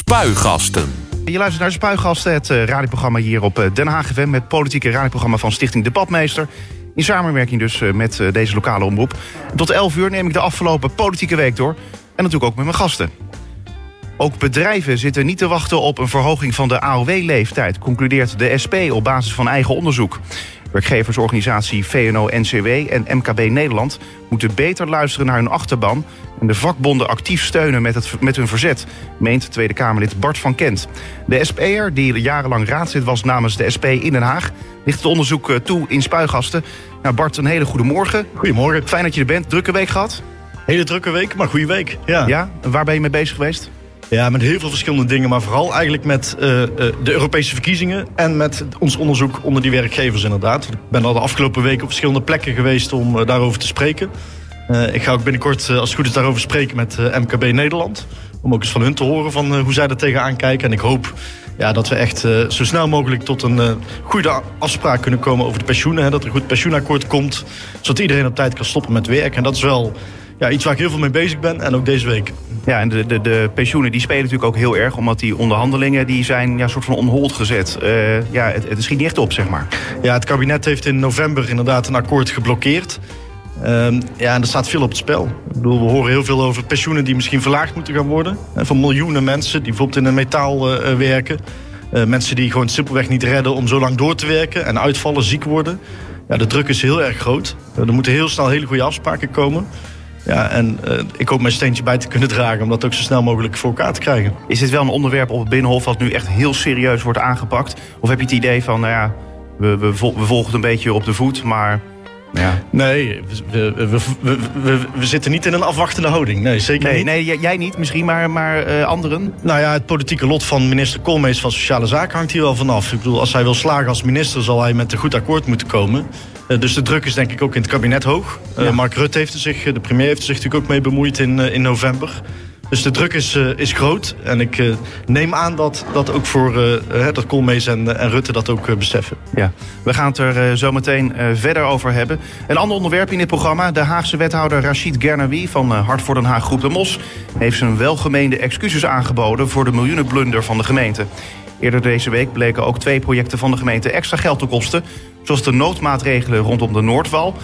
Spuigasten. Je luistert naar Spuigasten, het eh, radioprogramma hier op eh, Den Haag FM... met politieke radioprogramma van Stichting Debatmeester. In samenwerking dus eh, met deze lokale omroep. Tot 11 uur neem ik de afgelopen politieke week door. En natuurlijk ook met mijn gasten. Ook bedrijven zitten niet te wachten op een verhoging van de AOW-leeftijd... concludeert de SP op basis van eigen onderzoek. Werkgeversorganisatie VNO-NCW en MKB Nederland... moeten beter luisteren naar hun achterban... en de vakbonden actief steunen met, het, met hun verzet... meent Tweede Kamerlid Bart van Kent. De SP'er, die jarenlang raadslid was namens de SP in Den Haag... ligt het onderzoek eh, toe in Spuigasten. Nou, Bart, een hele goede morgen. Goedemorgen. Fijn dat je er bent. Drukke week gehad? Hele drukke week, maar goede week. Ja. Ja? En waar ben je mee bezig geweest? ja, met heel veel verschillende dingen. Maar vooral eigenlijk met uh, uh, de Europese verkiezingen. En met ons onderzoek onder die werkgevers inderdaad. Ik ben al de afgelopen weken op verschillende plekken geweest om uh, daarover te spreken. Ik ga ook binnenkort, als het goed is, daarover spreken met MKB Nederland. Om ook eens van hun te horen van hoe zij er tegenaan kijken. En ik hoop ja, dat we echt zo snel mogelijk tot een goede afspraak kunnen komen over de pensioenen. Hè, dat er een goed pensioenakkoord komt. Zodat iedereen op tijd kan stoppen met werk. En dat is wel ja, iets waar ik heel veel mee bezig ben. En ook deze week. Ja, en de, de, de pensioenen die spelen natuurlijk ook heel erg. Omdat die onderhandelingen die zijn ja, soort van on hold gezet. Ja, het, het schiet niet echt op, zeg maar. Ja, het kabinet heeft in november inderdaad een akkoord geblokkeerd. Uh, ja, en er staat veel op het spel. Ik bedoel, we horen heel veel over pensioenen die misschien verlaagd moeten gaan worden. En van miljoenen mensen die bijvoorbeeld in een metaal uh, werken. Uh, mensen die gewoon simpelweg niet redden om zo lang door te werken. En uitvallen, ziek worden. Ja, de druk is heel erg groot. er moeten heel snel hele goede afspraken komen. Ja, en ik hoop mijn steentje bij te kunnen dragen om dat ook zo snel mogelijk voor elkaar te krijgen. Is dit wel een onderwerp op het Binnenhof wat nu echt heel serieus wordt aangepakt? Of heb je het idee van, nou ja, we, we, we volgen het een beetje op de voet, maar... Ja. Nee, we, we, we, we, zitten niet in een afwachtende houding. Nee, zeker nee, niet. Nee, jij niet misschien, maar, maar uh, anderen? Nou ja, het politieke lot van minister Koolmees van Sociale Zaken hangt hier wel vanaf. Ik bedoel, als hij wil slagen als minister, zal hij met een goed akkoord moeten komen. Uh, dus de druk is denk ik ook in het kabinet hoog. Uh, ja. Mark Rutte heeft er zich, de premier heeft er zich natuurlijk ook mee bemoeid in, in november. Dus de druk is, uh, is groot. En ik uh, neem aan dat dat ook voor uh, dat Koolmees en, en Rutte dat ook beseffen. Ja, we gaan het er zo meteen verder over hebben. Een ander onderwerp in dit programma. De Haagse wethouder Rachid Gernawi van Hart voor Den Haag Groep de Mos... heeft zijn welgemeende excuses aangeboden voor de miljoenenblunder van de gemeente. Eerder deze week bleken ook twee projecten van de gemeente extra geld te kosten. Zoals de noodmaatregelen rondom de Noordwal...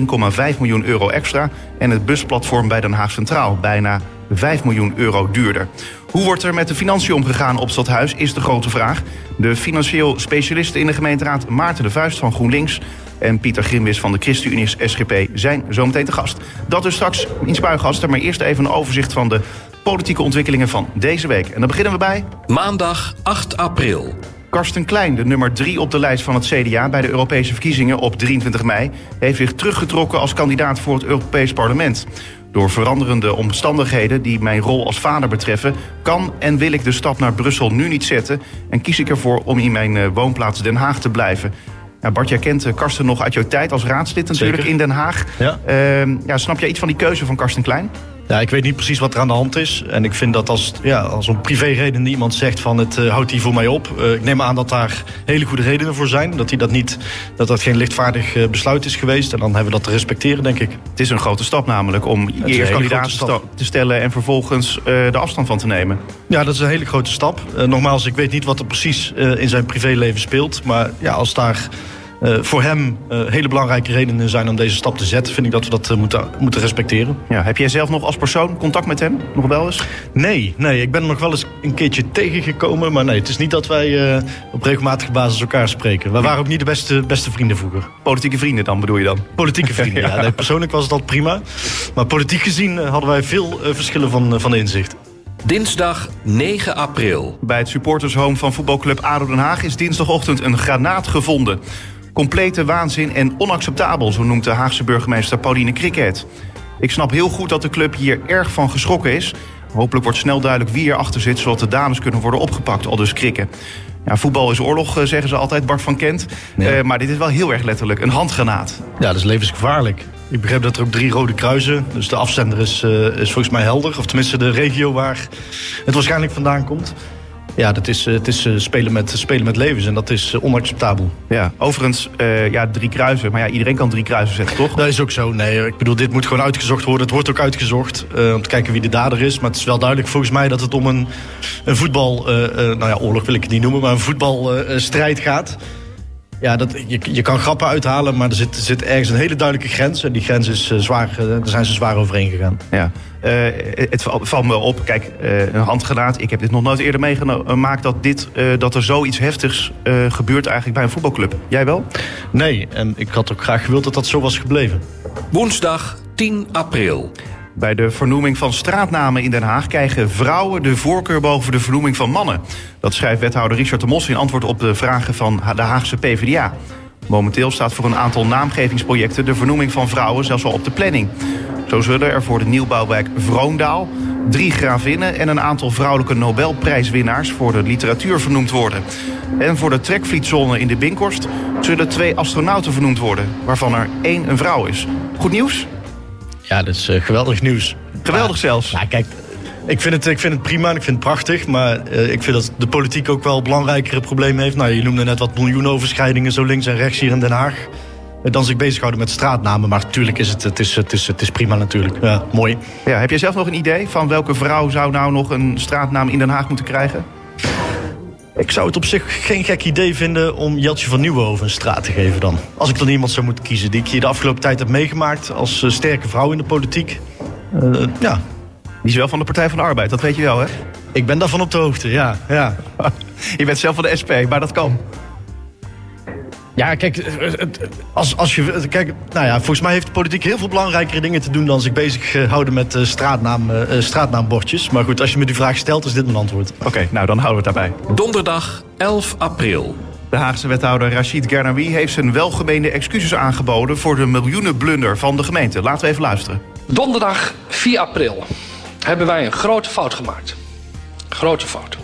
1,5 miljoen euro extra. En het busplatform bij Den Haag Centraal, bijna 5 miljoen euro duurder. Hoe wordt er met de financiën omgegaan op Stadhuis, is de grote vraag. De financieel specialisten in de gemeenteraad Maarten de Vuist van GroenLinks... en Pieter Grimwis van de ChristenUnie SGP zijn zometeen te gast. Dat dus straks in Spuigasten, maar eerst even een overzicht van de politieke ontwikkelingen van deze week. En dan beginnen we bij... Maandag 8 april. Karsten Klein, de nummer 3 op de lijst van het CDA bij de Europese verkiezingen op 23 mei, heeft zich teruggetrokken als kandidaat voor het Europees Parlement. Door veranderende omstandigheden die mijn rol als vader betreffen, kan en wil ik de stap naar Brussel nu niet zetten en kies ik ervoor om in mijn woonplaats Den Haag te blijven. Ja, Bart, jij kent Karsten nog uit jouw tijd als raadslid natuurlijk Zeker. in Den Haag. Ja. Uh, ja, snap jij iets van die keuze van Karsten Klein? Ja, ik weet niet precies wat er aan de hand is. En ik vind dat als, ja, als een privéreden iemand zegt van het uh, houdt hij voor mij op. Uh, ik neem aan dat daar hele goede redenen voor zijn. Dat hij dat niet, dat dat geen lichtvaardig uh, besluit is geweest. En dan hebben we dat te respecteren, denk ik. Het is een grote stap namelijk om je eerst kandidaat te stellen en vervolgens de afstand van te nemen. Ja, dat is een hele grote stap. nogmaals, ik weet niet wat er precies in zijn privéleven speelt. Maar ja, als daar uh, voor hem uh, hele belangrijke redenen zijn om deze stap te zetten, vind ik dat we dat uh, moeten, moeten respecteren. Ja, heb jij zelf nog als persoon contact met hem? Nog wel eens? Nee, nee, ik ben er nog wel eens een keertje tegengekomen. Maar nee, het is niet dat wij op regelmatige basis elkaar spreken. We waren ook niet de beste, beste vrienden vroeger. Politieke vrienden dan bedoel je dan? Politieke vrienden, ja. ja. Nee, persoonlijk was dat prima. Maar politiek gezien hadden wij veel verschillen van, van inzicht. Dinsdag 9 april. Bij het supportershome van voetbalclub ADO Den Haag is dinsdagochtend een granaat gevonden. Complete waanzin en onacceptabel, zo noemt de Haagse burgemeester Pauline Kriket. Ik snap heel goed dat de club hier erg van geschrokken is. Hopelijk wordt snel duidelijk wie erachter zit, zodat de dames kunnen worden opgepakt, al dus krikken. Ja, voetbal is oorlog, zeggen ze altijd, Bart van Kent. Ja. Uh, maar dit is wel heel erg letterlijk, een handgranaat. Ja, dat is levensgevaarlijk. Ik begrijp dat er ook drie rode kruisen. Dus de afzender is, uh, is volgens mij helder. Of tenminste de regio waar het waarschijnlijk vandaan komt. Ja, dat is, het is spelen, met, spelen met levens en dat is onacceptabel. Ja, overigens, ja, drie kruisen. Maar ja, iedereen kan drie kruisen zetten, toch? Dat is ook zo. Nee, ik bedoel, dit moet gewoon uitgezocht worden. Het wordt ook uitgezocht om te kijken wie de dader is. Maar het is wel duidelijk volgens mij dat het om een, een voetbal... nou ja, oorlog wil ik het niet noemen, maar een voetbalstrijd gaat... Ja, dat, je, je kan grappen uithalen, maar er zit, zit ergens een hele duidelijke grens. En die grens is uh, zwaar, uh, daar zijn ze zwaar overheen gegaan. Ja. Uh, het valt me op, kijk, een handgenaad. Ik heb dit nog nooit eerder meegemaakt dat, dit, dat er zoiets heftigs gebeurt eigenlijk bij een voetbalclub. Jij wel? Nee, en ik had ook graag gewild dat dat zo was gebleven. Woensdag 10 april. Bij de vernoeming van straatnamen in Den Haag krijgen vrouwen de voorkeur boven de vernoeming van mannen. Dat schrijft wethouder Richard de Mos in antwoord op de vragen van de Haagse PvdA. Momenteel staat voor een aantal naamgevingsprojecten de vernoeming van vrouwen zelfs al op de planning. Zo zullen er voor de nieuwbouwwijk Vroondaal drie gravinnen en een aantal vrouwelijke Nobelprijswinnaars voor de literatuur vernoemd worden. En voor de trekvlietzone in de Binkhorst zullen twee astronauten vernoemd worden, waarvan er één een vrouw is. Goed nieuws? Ja, dat is uh, geweldig nieuws. Geweldig zelfs. Ja, kijk, ik vind, het, ik vind het prima en ik vind het prachtig. Maar uh, ik vind dat de politiek ook wel belangrijkere problemen heeft. Nou, je noemde net wat miljoenoverschrijdingen zo links en rechts hier in Den Haag. Eh, dan zich bezighouden met straatnamen. Maar natuurlijk is het, het, is, het, is, het is prima natuurlijk. Ja, mooi. Ja, heb je zelf nog een idee van welke vrouw zou nou nog een straatnaam in Den Haag moeten krijgen? Ik zou het op zich geen gek idee vinden om Jeltje van Nieuwenhoven een straat te geven dan. Als ik dan iemand zou moeten kiezen die ik hier de afgelopen tijd heb meegemaakt als uh, sterke vrouw in de politiek. Uh, ja. Die is wel van de Partij van de Arbeid, dat weet je wel hè? Ik ben daarvan op de hoogte, ja. ja. je bent zelf van de SP, maar dat kan. Ja, kijk, eh, als, als je, kijk, nou ja, volgens mij heeft de politiek heel veel belangrijkere dingen te doen dan zich bezig houden met uh, straatnaam, uh, straatnaambordjes. Maar goed, als je me die vraag stelt, is dit mijn antwoord. Oké, nou dan houden we het daarbij. Donderdag 11 april. De Haagse wethouder Rachid Gernawi heeft zijn welgemeende excuses aangeboden voor de miljoenenblunder van de gemeente. Laten we even luisteren. Donderdag 4 april hebben wij een grote fout gemaakt. Grote fout.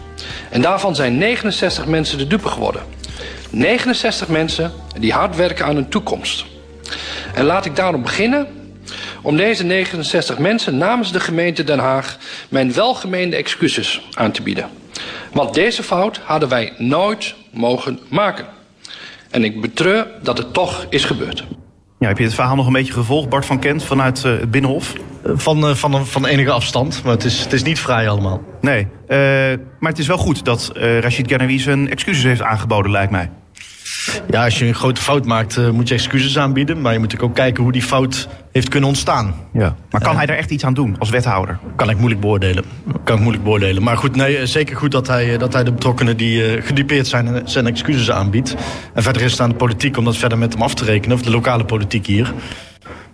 En daarvan zijn 69 mensen de dupe geworden. 69 mensen die hard werken aan hun toekomst. En laat ik daarom beginnen om deze 69 mensen namens de gemeente Den Haag mijn welgemeende excuses aan te bieden. Want deze fout hadden wij nooit mogen maken. En ik betreur dat het toch is gebeurd. Ja, heb je het verhaal nog een beetje gevolgd, Bart van Kent, vanuit uh, het Binnenhof? Van, uh, van, van enige afstand, maar het is, het is niet vrij allemaal. Nee, maar het is wel goed dat Rachid Ghanawi zijn excuses heeft aangeboden, lijkt mij. Ja, als je een grote fout maakt, uh, moet je excuses aanbieden. Maar je moet ook kijken hoe die fout heeft kunnen ontstaan. Ja. Maar kan hij daar echt iets aan doen als wethouder? Kan ik moeilijk beoordelen. Kan ik moeilijk beoordelen. Maar goed, nee, zeker goed dat hij, dat hij de betrokkenen die uh, gedupeerd zijn... zijn excuses aanbiedt. En verder is het aan de politiek om dat verder met hem af te rekenen. Of de lokale politiek hier.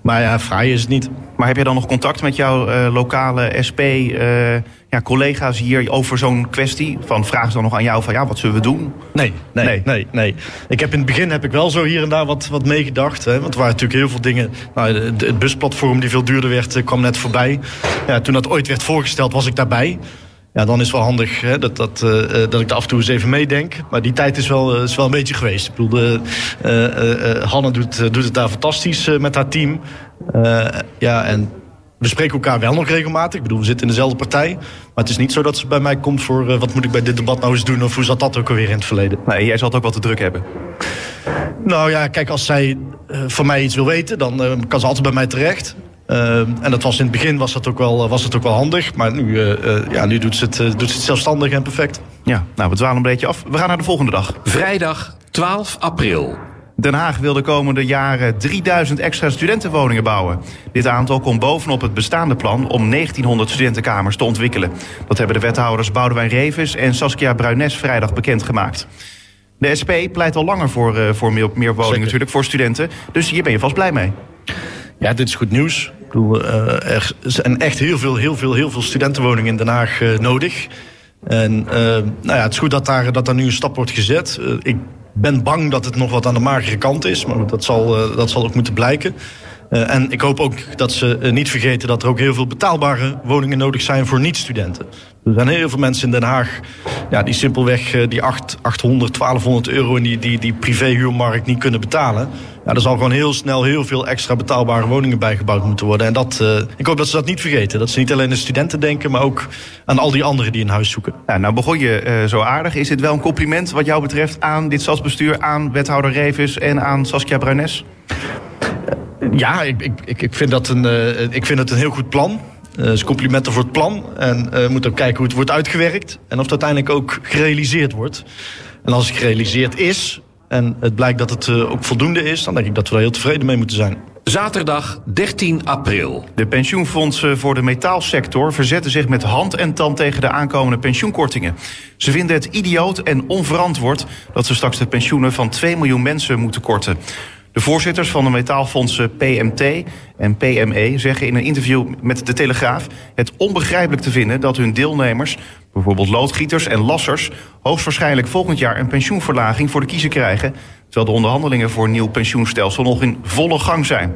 Maar ja, vrij is het niet. Maar heb je dan nog contact met jouw uh, lokale SP, uh, ja, collega's hier over zo'n kwestie? Van vragen ze dan nog aan jou van ja, wat zullen we doen? Nee, nee, nee, nee. nee. Ik heb in het begin heb ik wel zo hier en daar wat, wat meegedacht. Hè, want er waren natuurlijk heel veel dingen. Nou, het busplatform die veel duurder werd, kwam net voorbij. Ja, toen dat ooit werd voorgesteld, was ik daarbij. Ja, dan is het wel handig hè, dat, dat, uh, dat ik er af en toe eens even meedenk. Maar die tijd is wel, is wel een beetje geweest. Ik bedoel, uh, Hanne doet, doet het daar fantastisch met haar team. Ja, en we spreken elkaar wel nog regelmatig. Ik bedoel, we zitten in dezelfde partij. Maar het is niet zo dat ze bij mij komt voor... wat moet ik bij dit debat nou eens doen... of hoe zat dat ook alweer in het verleden. Nee, jij zal het ook wel te druk hebben. Nou ja, kijk, als zij van mij iets wil weten... dan kan ze altijd bij mij terecht. Uh, en dat was in het begin was dat ook wel, was het ook wel handig. Maar nu, uh, uh, ja, nu doet, ze het, doet ze het zelfstandig en perfect. Ja, nou, we dwalen een beetje af. We gaan naar de volgende dag. Vrijdag 12 april. Den Haag wil de komende jaren 3000 extra studentenwoningen bouwen. Dit aantal komt bovenop het bestaande plan om 1900 studentenkamers te ontwikkelen. Dat hebben de wethouders Boudewijn Revis en Saskia Bruines vrijdag bekendgemaat. De SP pleit al langer voor, voor meer, meer woningen natuurlijk voor studenten. Dus hier ben je vast blij mee. Ja, dit is goed nieuws. Ik bedoel, uh, er zijn echt heel veel, heel veel, heel veel studentenwoningen in Den Haag uh, nodig. En nou ja, het is goed dat daar, dat daar nu een stap wordt gezet. ik ben bang dat het nog wat aan de magere kant is, maar dat zal, dat zal ook moeten blijken. Uh, en ik hoop ook dat ze uh, niet vergeten dat er ook heel veel betaalbare woningen nodig zijn voor niet-studenten. Er zijn heel veel mensen in Den Haag ja, die simpelweg uh, die 8, 800, 1200 euro in die, die, die privéhuurmarkt niet kunnen betalen. Ja, er zal gewoon heel snel heel veel extra betaalbare woningen bijgebouwd moeten worden. En dat, uh, ik hoop dat ze dat niet vergeten. Dat ze niet alleen aan de studenten denken, maar ook aan al die anderen die een huis zoeken. Ja, nou begon je uh, zo aardig. Is dit wel een compliment wat jou betreft aan dit stadsbestuur, aan wethouder Revis en aan Saskia Bruines? Ja, ik, ik, ik, vind dat een, uh, ik vind het een heel goed plan. Dus complimenten voor het plan. En we moeten ook kijken hoe het wordt uitgewerkt. En of het uiteindelijk ook gerealiseerd wordt. En als het gerealiseerd is, en het blijkt dat het uh, ook voldoende is, dan denk ik dat we er heel tevreden mee moeten zijn. Zaterdag 13 april. De pensioenfondsen voor de metaalsector verzetten zich met hand en tand tegen de aankomende pensioenkortingen. Ze vinden het idioot en onverantwoord dat ze straks de pensioenen van 2 miljoen mensen moeten korten. De voorzitters van de metaalfondsen PMT en PME zeggen in een interview met de Telegraaf het onbegrijpelijk te vinden dat hun deelnemers, bijvoorbeeld loodgieters en lassers, hoogstwaarschijnlijk volgend jaar een pensioenverlaging voor de kiezer krijgen, terwijl de onderhandelingen voor een nieuw pensioenstelsel nog in volle gang zijn.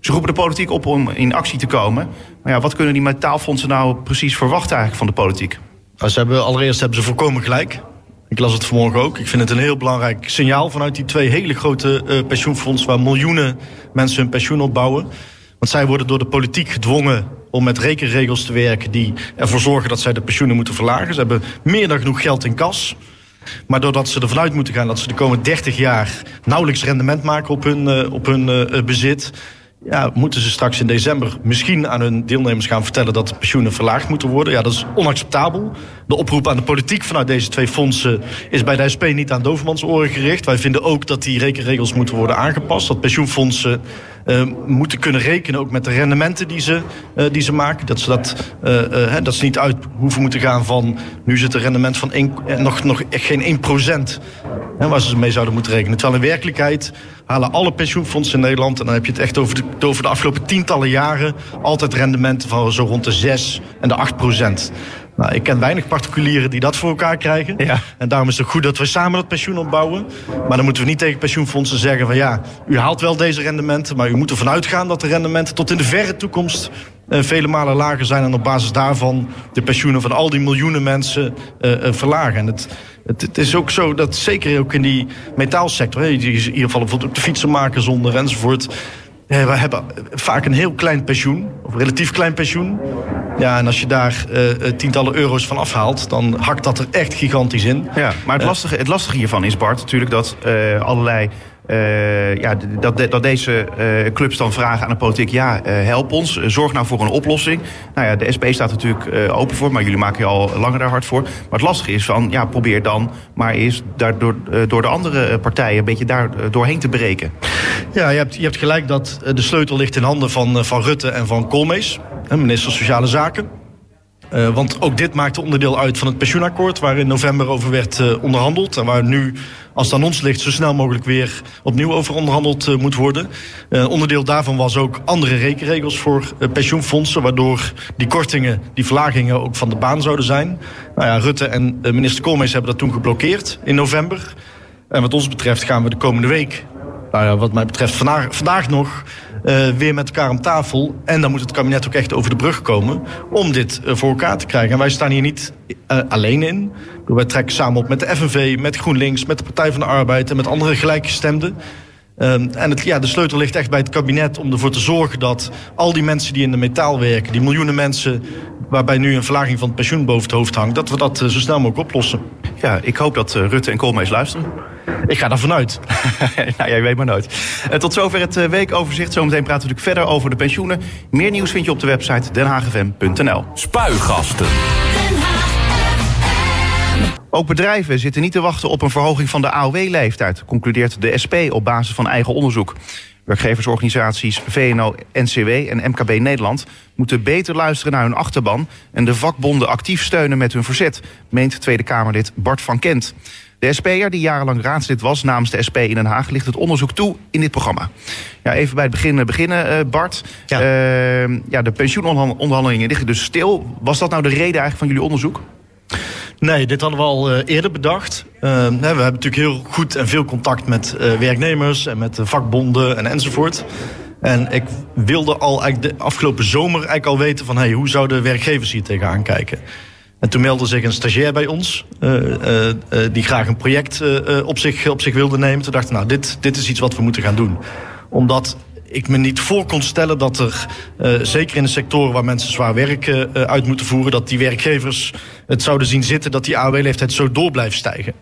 Ze roepen de politiek op om in actie te komen. Maar ja, wat kunnen die metaalfondsen nou precies verwachten eigenlijk van de politiek? Ze hebben, allereerst hebben ze volkomen gelijk. Ik las het vanmorgen ook. Ik vind het een heel belangrijk signaal vanuit die twee hele grote uh, pensioenfondsen... waar miljoenen mensen hun pensioen opbouwen. Want zij worden door de politiek gedwongen om met rekenregels te werken... die ervoor zorgen dat zij de pensioenen moeten verlagen. Ze hebben meer dan genoeg geld in kas. Maar doordat ze ervan uit moeten gaan dat ze de komende 30 jaar... nauwelijks rendement maken op hun, uh, op hun uh, bezit ja, moeten ze straks in december misschien aan hun deelnemers gaan vertellen dat de pensioenen verlaagd moeten worden. Ja, dat is onacceptabel. De oproep aan de politiek vanuit deze twee fondsen is bij de SP niet aan Dovermans oren gericht. Wij vinden ook dat die rekenregels moeten worden aangepast. Dat pensioenfondsen moeten kunnen rekenen ook met de rendementen die ze, uh, die ze maken. Dat ze, dat, uh, dat ze niet uit hoeven moeten gaan van nu zit een rendement van 1, nog, nog geen 1% hè, waar ze mee zouden moeten rekenen. Terwijl in werkelijkheid halen alle pensioenfondsen in Nederland, en dan heb je het echt over de, over de afgelopen tientallen jaren, altijd rendementen van zo rond de 6 en de 8%. Nou, ik ken weinig particulieren die dat voor elkaar krijgen. Ja. En daarom is het goed dat we samen dat pensioen opbouwen. Maar dan moeten we niet tegen pensioenfondsen zeggen van ja, u haalt wel deze rendementen, maar u moet ervan uitgaan dat de rendementen tot in de verre toekomst uh, vele malen lager zijn en op basis daarvan de pensioenen van al die miljoenen mensen uh, uh, verlagen. En het, het, het, is ook zo dat zeker ook in die metaalsector, hè, in ieder geval bijvoorbeeld de fietsenmakers zonder enzovoort, we hebben vaak een heel klein pensioen, of relatief klein pensioen. Ja, en als je daar uh, tientallen euro's van afhaalt, dan hakt dat er echt gigantisch in. Ja, maar het lastige, het lastige hiervan is, Bart, natuurlijk dat uh, allerlei uh, ja, dat, dat deze uh, clubs dan vragen aan de politiek... ja, uh, help ons, zorg nou voor een oplossing. Nou ja, de SP staat natuurlijk open voor, maar jullie maken je al langer daar hard voor. Maar het lastige is van, ja, probeer dan maar eens daardoor, door de andere partijen... een beetje daar doorheen te breken. Ja, je hebt, je hebt gelijk dat de sleutel ligt in handen van, van Rutte en van Koolmees... minister Sociale Zaken. Uh, want ook dit maakte onderdeel uit van het pensioenakkoord... waar in november over werd uh, onderhandeld. En waar nu, als het aan ons ligt, zo snel mogelijk weer opnieuw over onderhandeld uh, moet worden. onderdeel daarvan was ook andere rekenregels voor pensioenfondsen... waardoor die kortingen, die verlagingen ook van de baan zouden zijn. Nou ja, Rutte en minister Koolmees hebben dat toen geblokkeerd in november. En wat ons betreft gaan we de komende week... Nou ja, wat mij betreft vandaag, vandaag nog uh, weer met elkaar om tafel. En dan moet het kabinet ook echt over de brug komen om dit uh, voor elkaar te krijgen. En wij staan hier niet uh, alleen in. Wij trekken samen op met de FNV, met GroenLinks, met de Partij van de Arbeid en met andere gelijkgestemden. Um, en het, ja, de sleutel ligt echt bij het kabinet om ervoor te zorgen dat al die mensen die in de metaal werken, die miljoenen mensen waarbij nu een verlaging van het pensioen boven het hoofd hangt, dat we dat zo snel mogelijk oplossen. Ja, ik hoop dat Rutte en Koolmees luisteren. Ik ga daarvan uit. nou, jij weet maar nooit. Uh, tot zover het weekoverzicht. Zometeen praten we natuurlijk verder over de pensioenen. Meer nieuws vind je op de website denhagfm.nl. Spuigasten. Ook bedrijven zitten niet te wachten op een verhoging van de AOW-leeftijd, concludeert de SP op basis van eigen onderzoek. Werkgeversorganisaties VNO, NCW en MKB Nederland moeten beter luisteren naar hun achterban en de vakbonden actief steunen met hun verzet, meent Tweede Kamerlid Bart van Kent. De SP'er, die jarenlang raadslid was namens de SP in Den Haag, ligt het onderzoek toe in dit programma. Ja, even bij het begin beginnen, uh, Bart. Ja. Uh, ja, de pensioenonderhandelingen liggen dus stil. Was dat nou de reden eigenlijk van jullie onderzoek? Nee, dit hadden we al uh, eerder bedacht. Uh, we hebben natuurlijk heel goed en veel contact met uh, werknemers en met vakbonden en enzovoort. En ik wilde al eigenlijk de afgelopen zomer eigenlijk al weten van hey, hoe zouden werkgevers hier tegenaan kijken. En toen meldde zich een stagiair bij ons, die graag een project op, zich, op zich wilde nemen. Toen dachten we, nou, dit, dit is iets wat we moeten gaan doen. Omdat ik me niet voor kon stellen dat er, uh, zeker in de sectoren waar mensen zwaar werk uh, uit moeten voeren, dat die werkgevers het zouden zien zitten dat die AOW-leeftijd zo door blijft stijgen.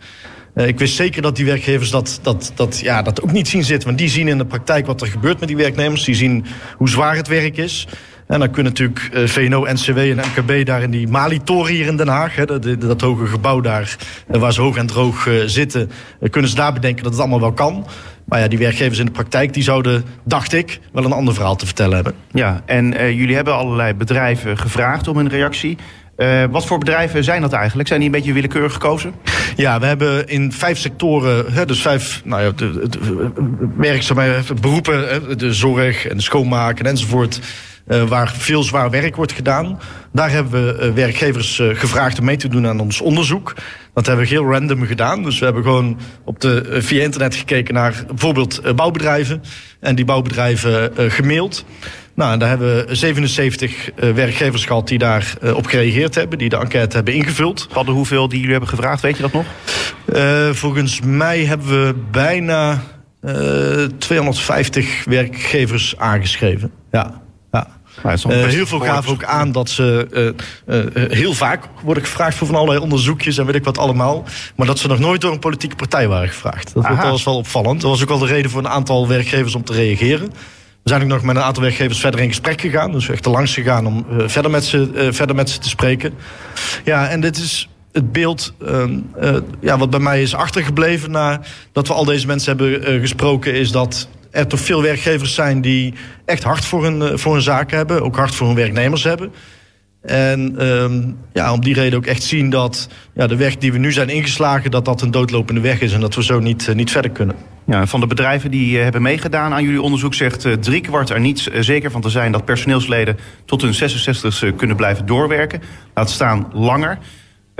Ik wist zeker dat die werkgevers dat, dat, dat, ja, dat ook niet zien zitten. Want die zien in de praktijk wat er gebeurt met die werknemers. Die zien hoe zwaar het werk is. En dan kunnen natuurlijk uh, VNO, NCW en MKB daar in die Mali-toren hier in Den Haag... Hè, dat, dat, hoge gebouw daar, uh, waar ze hoog en droog uh, zitten... kunnen ze daar bedenken dat het allemaal wel kan. Maar ja, die werkgevers in de praktijk die zouden, dacht ik, wel een ander verhaal te vertellen hebben. Ja, en jullie hebben allerlei bedrijven gevraagd om een reactie. Uh, wat voor bedrijven zijn dat eigenlijk? Zijn die een beetje willekeurig gekozen? Ja, we hebben in vijf sectoren, hè, dus vijf nou ja, de, de, de, werkzaamheden, beroepen, de zorg en de schoonmaken enzovoort. Uh, waar veel zwaar werk wordt gedaan. Daar hebben we uh, werkgevers uh, gevraagd om mee te doen aan ons onderzoek. Dat hebben we heel random gedaan. Dus we hebben gewoon op de, via internet gekeken naar bijvoorbeeld bouwbedrijven. En die bouwbedrijven gemaild. Nou, en daar hebben we 77 werkgevers gehad die daar op gereageerd hebben. Die de enquête hebben ingevuld. Hadden hoeveel die jullie hebben gevraagd, weet je dat nog? volgens mij hebben we bijna 250 werkgevers aangeschreven. Ja. Uh, heel veel gaven ook aan dat ze uh, uh, heel vaak worden gevraagd voor van allerlei onderzoekjes en weet ik wat allemaal. Maar dat ze nog nooit door een politieke partij waren gevraagd. Dat, was wel opvallend. Dat was ook wel de reden voor een aantal werkgevers om te reageren. We zijn ook nog met een aantal werkgevers verder in gesprek gegaan. Dus echt er langs gegaan om verder, met ze, verder met ze te spreken. Ja, en dit is het beeld ja, wat bij mij is achtergebleven nadat we al deze mensen hebben gesproken, is dat er toch veel werkgevers zijn die echt hard voor hun, eh, voor hun zaken hebben. Ook hard voor hun werknemers hebben. En um, ja, om die reden ook echt zien dat ja, de weg die we nu zijn ingeslagen... dat dat een doodlopende weg is en dat we zo niet, uh, niet verder kunnen. Ja, van de bedrijven die uh, hebben meegedaan aan jullie onderzoek... zegt uh, driekwart er niet zeker van te zijn dat personeelsleden... tot hun 66 kunnen blijven doorwerken. Laat staan langer.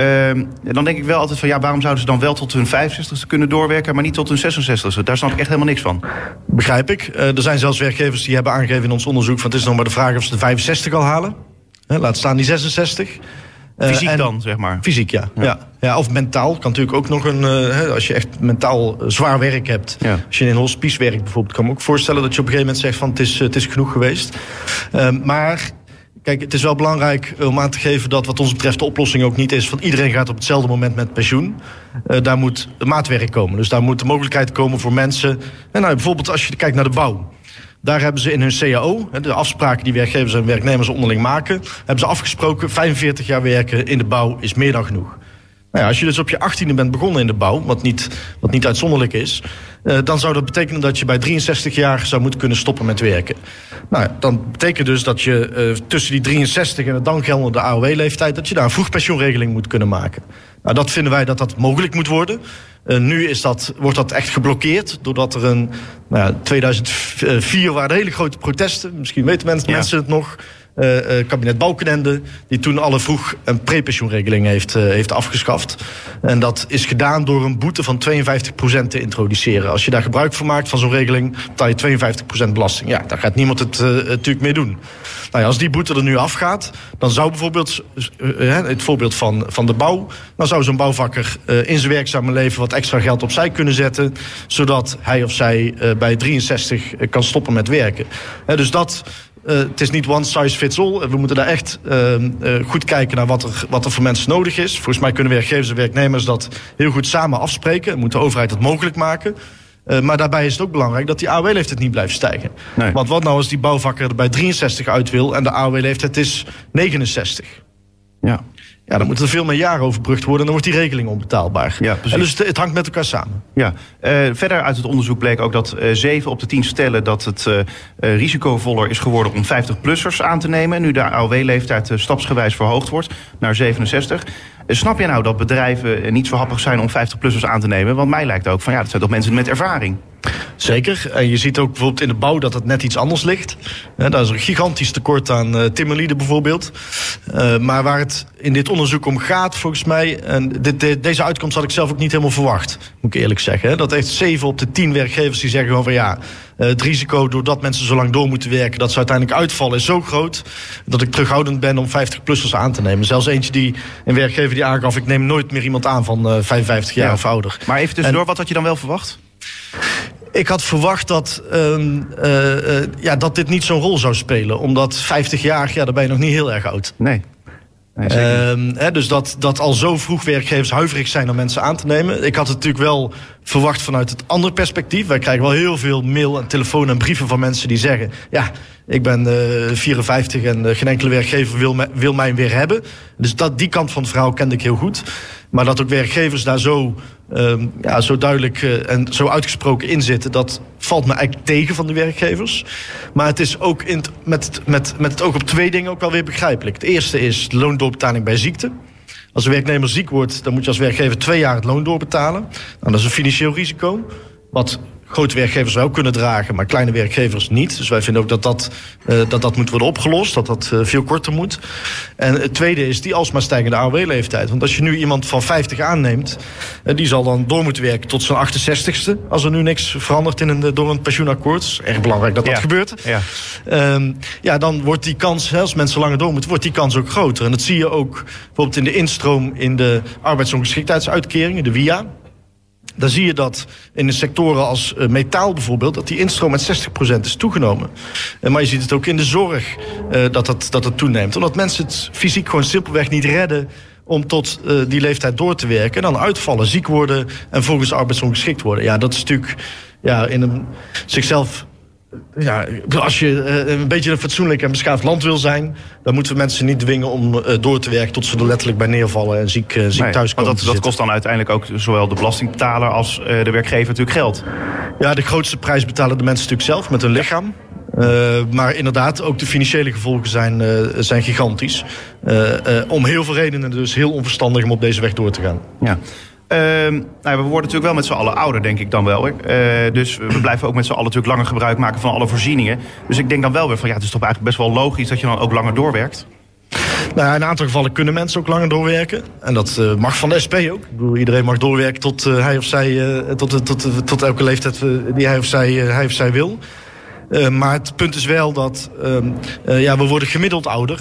Uh, dan denk ik wel altijd van ja, waarom zouden ze dan wel tot hun 65ste kunnen doorwerken, maar niet tot hun 66ste? Daar snap ik echt helemaal niks van. Begrijp ik. Uh, er zijn zelfs werkgevers die hebben aangegeven in ons onderzoek van het is nog maar de vraag of ze de 65 al halen. He, laat staan die 66. Uh, Fysiek dan, zeg maar? Fysiek, ja. ja. ja. ja of mentaal. Kan natuurlijk ook nog een... Uh, als je echt mentaal zwaar werk hebt. Ja. Als je in een hospice werkt bijvoorbeeld... kan ik me ook voorstellen dat je op een gegeven moment zegt van... het is, het is genoeg geweest. maar Kijk, het is wel belangrijk om aan te geven dat wat ons betreft de oplossing ook niet is van iedereen gaat op hetzelfde moment met pensioen. Uh, daar moet maatwerk komen. Dus daar moet de mogelijkheid komen voor mensen. En nou, bijvoorbeeld als je kijkt naar de bouw. Daar hebben ze in hun CAO, de afspraken die werkgevers en werknemers onderling maken, hebben ze afgesproken 45 jaar werken in de bouw is meer dan genoeg. Nou ja, als je dus op je 18e bent begonnen in de bouw, wat niet, wat niet uitzonderlijk is, uh, dan zou dat betekenen dat je bij 63 jaar zou moeten kunnen stoppen met werken. Nou, dan betekent dus dat je uh, tussen die 63 en de dan geldende AOW-leeftijd, dat je daar een vroegpensioenregeling moet kunnen maken. Nou, dat vinden wij dat dat mogelijk moet worden. Uh, nu is dat, wordt dat echt geblokkeerd. Doordat er een. Nou ja, 2004 waren hele grote protesten. Misschien weten mensen, ja. mensen het nog. Uh, kabinet Balkenende, die toen alle vroeg- en prepensioenregelingen heeft, uh, heeft afgeschaft. En dat is gedaan door een boete van 52% te introduceren. Als je daar gebruik van maakt van zo'n regeling, betaal je 52% belasting. Ja, daar gaat niemand het natuurlijk mee doen. Nou ja, als die boete er nu afgaat, dan zou bijvoorbeeld, het voorbeeld van, van de bouw, dan zou zo'n bouwvakker in zijn werkzame leven wat extra geld opzij kunnen zetten, zodat hij of zij bij 63 kan stoppen met werken. dus dat het is niet one size fits all. We moeten daar echt uh, uh, goed kijken naar wat er, wat er voor mensen nodig is. Volgens mij kunnen werkgevers en werknemers dat heel goed samen afspreken. En moet de overheid dat mogelijk maken. Uh, maar daarbij is het ook belangrijk dat die AOW-leeftijd niet blijft stijgen. Nee. Want wat nou als die bouwvakker er bij 63 uit wil en de AOW-leeftijd is 69? Ja. Ja, dan moeten er veel meer jaren overbrugd worden. En dan wordt die regeling onbetaalbaar. Ja, precies. En dus het, het, hangt met elkaar samen. Ja. Uh, verder uit het onderzoek bleek ook dat uh, 7 op de 10 stellen... dat het uh, risicovoller is geworden om 50-plussers aan te nemen. Nu de AOW-leeftijd stapsgewijs verhoogd wordt naar 67. snap je nou dat bedrijven niet zo happig zijn om 50-plussers aan te nemen? Want mij lijkt ook van ja, dat zijn toch mensen met ervaring. Zeker. En je ziet ook bijvoorbeeld in de bouw dat het net iets anders ligt. Ja, daar is een gigantisch tekort aan uh, timmerlieden bijvoorbeeld. Uh, maar waar het in dit onderzoek om gaat, volgens mij... en dit, deze uitkomst had ik zelf ook niet helemaal verwacht, moet ik eerlijk zeggen. Hè, dat echt 7 op de 10 werkgevers die zeggen gewoon van ja... Uh, het risico doordat mensen zo lang door moeten werken... dat ze uiteindelijk uitvallen is zo groot... dat ik terughoudend ben om 50-plussers aan te nemen. Zelfs eentje die, een werkgever die aangaf... ik neem nooit meer iemand aan van 55 jaar ja. of ouder. Maar even tussendoor, en, wat had je dan wel verwacht? Ik had verwacht dat, ehm, eh, eh, ja, dat dit niet zo'n rol zou spelen. Omdat 50 jaar, ja, daar ben je nog niet heel erg oud. Nee. Ehm, hè, dus dat, dat al zo vroeg werkgevers huiverig zijn om mensen aan te nemen. Ik had het natuurlijk wel verwacht vanuit het andere perspectief. Wij krijgen wel heel veel mail en telefoon en brieven van mensen die zeggen... ja, ik ben eh 54 en geen enkele werkgever wil, me- wil mij weer hebben. Dus dat, die kant van het verhaal kende ik heel goed. Maar dat ook werkgevers daar zo, ehm, ja, zo duidelijk eh, en zo uitgesproken in zitten... dat valt me eigenlijk tegen van de werkgevers. Maar het is ook in met, met, met het oog op twee dingen ook wel weer begrijpelijk. Het eerste is loondoorbetaling bij ziekte. Als een werknemer ziek wordt, dan moet je als werkgever twee jaar het loon doorbetalen. Nou, dat is een financieel risico. Wat grote werkgevers wel kunnen dragen, maar kleine werkgevers niet. Dus wij vinden ook dat dat, eh, dat, dat moet worden opgelost, dat dat eh, veel korter moet. En het tweede is die alsmaar stijgende AOW-leeftijd. Want als je nu iemand van 50 aanneemt, eh, die zal dan door moeten werken tot zijn 68ste. Als er nu niks verandert in een, door een pensioenakkoord. Het is erg belangrijk dat dat Ja. gebeurt. Ja. Ehm, ja, dan wordt die kans, hè, als mensen langer door moeten, wordt die kans ook groter. En dat zie je ook bijvoorbeeld in de instroom in de arbeidsongeschiktheidsuitkeringen, de WIA. Dan zie je dat in de sectoren als eh, metaal bijvoorbeeld, dat die instroom met 60% is toegenomen. Eh, maar je ziet het ook in de zorg eh, dat, dat, dat het toeneemt. Omdat mensen het fysiek gewoon simpelweg niet redden om tot eh, die leeftijd door te werken. En dan uitvallen, ziek worden en volgens arbeidsongeschikt worden. Ja, dat is natuurlijk ja, in een zichzelf ja, als je eh, een beetje een fatsoenlijk en beschaafd land wil zijn, dan moeten we mensen niet dwingen om eh, door te werken tot ze er letterlijk bij neervallen en ziek, eh, ziek Nee, thuis want komen. dat, te dat zitten. kost dan uiteindelijk ook zowel de belastingbetaler als de werkgever natuurlijk geld. Ja, de grootste prijs betalen de mensen natuurlijk zelf met hun lichaam. Maar inderdaad, ook de financiële gevolgen zijn, zijn gigantisch. Om heel veel redenen dus heel onverstandig om op deze weg door te gaan. Ja. Ehm, nou, we worden natuurlijk wel met z'n allen ouder, denk ik dan wel. Eh, dus we blijven ook met z'n allen natuurlijk langer gebruik maken van alle voorzieningen. Dus ik denk dan wel weer van ja, het is toch eigenlijk best wel logisch dat je dan ook langer doorwerkt. Nou, ja, in een aantal gevallen kunnen mensen ook langer doorwerken. En dat eh, mag van de SP ook. Ik bedoel, iedereen mag doorwerken tot eh, hij of zij, tot, tot, tot, elke leeftijd die hij of zij, hij of zij wil. Maar het punt is wel dat ehm, eh, ja, we worden gemiddeld ouder.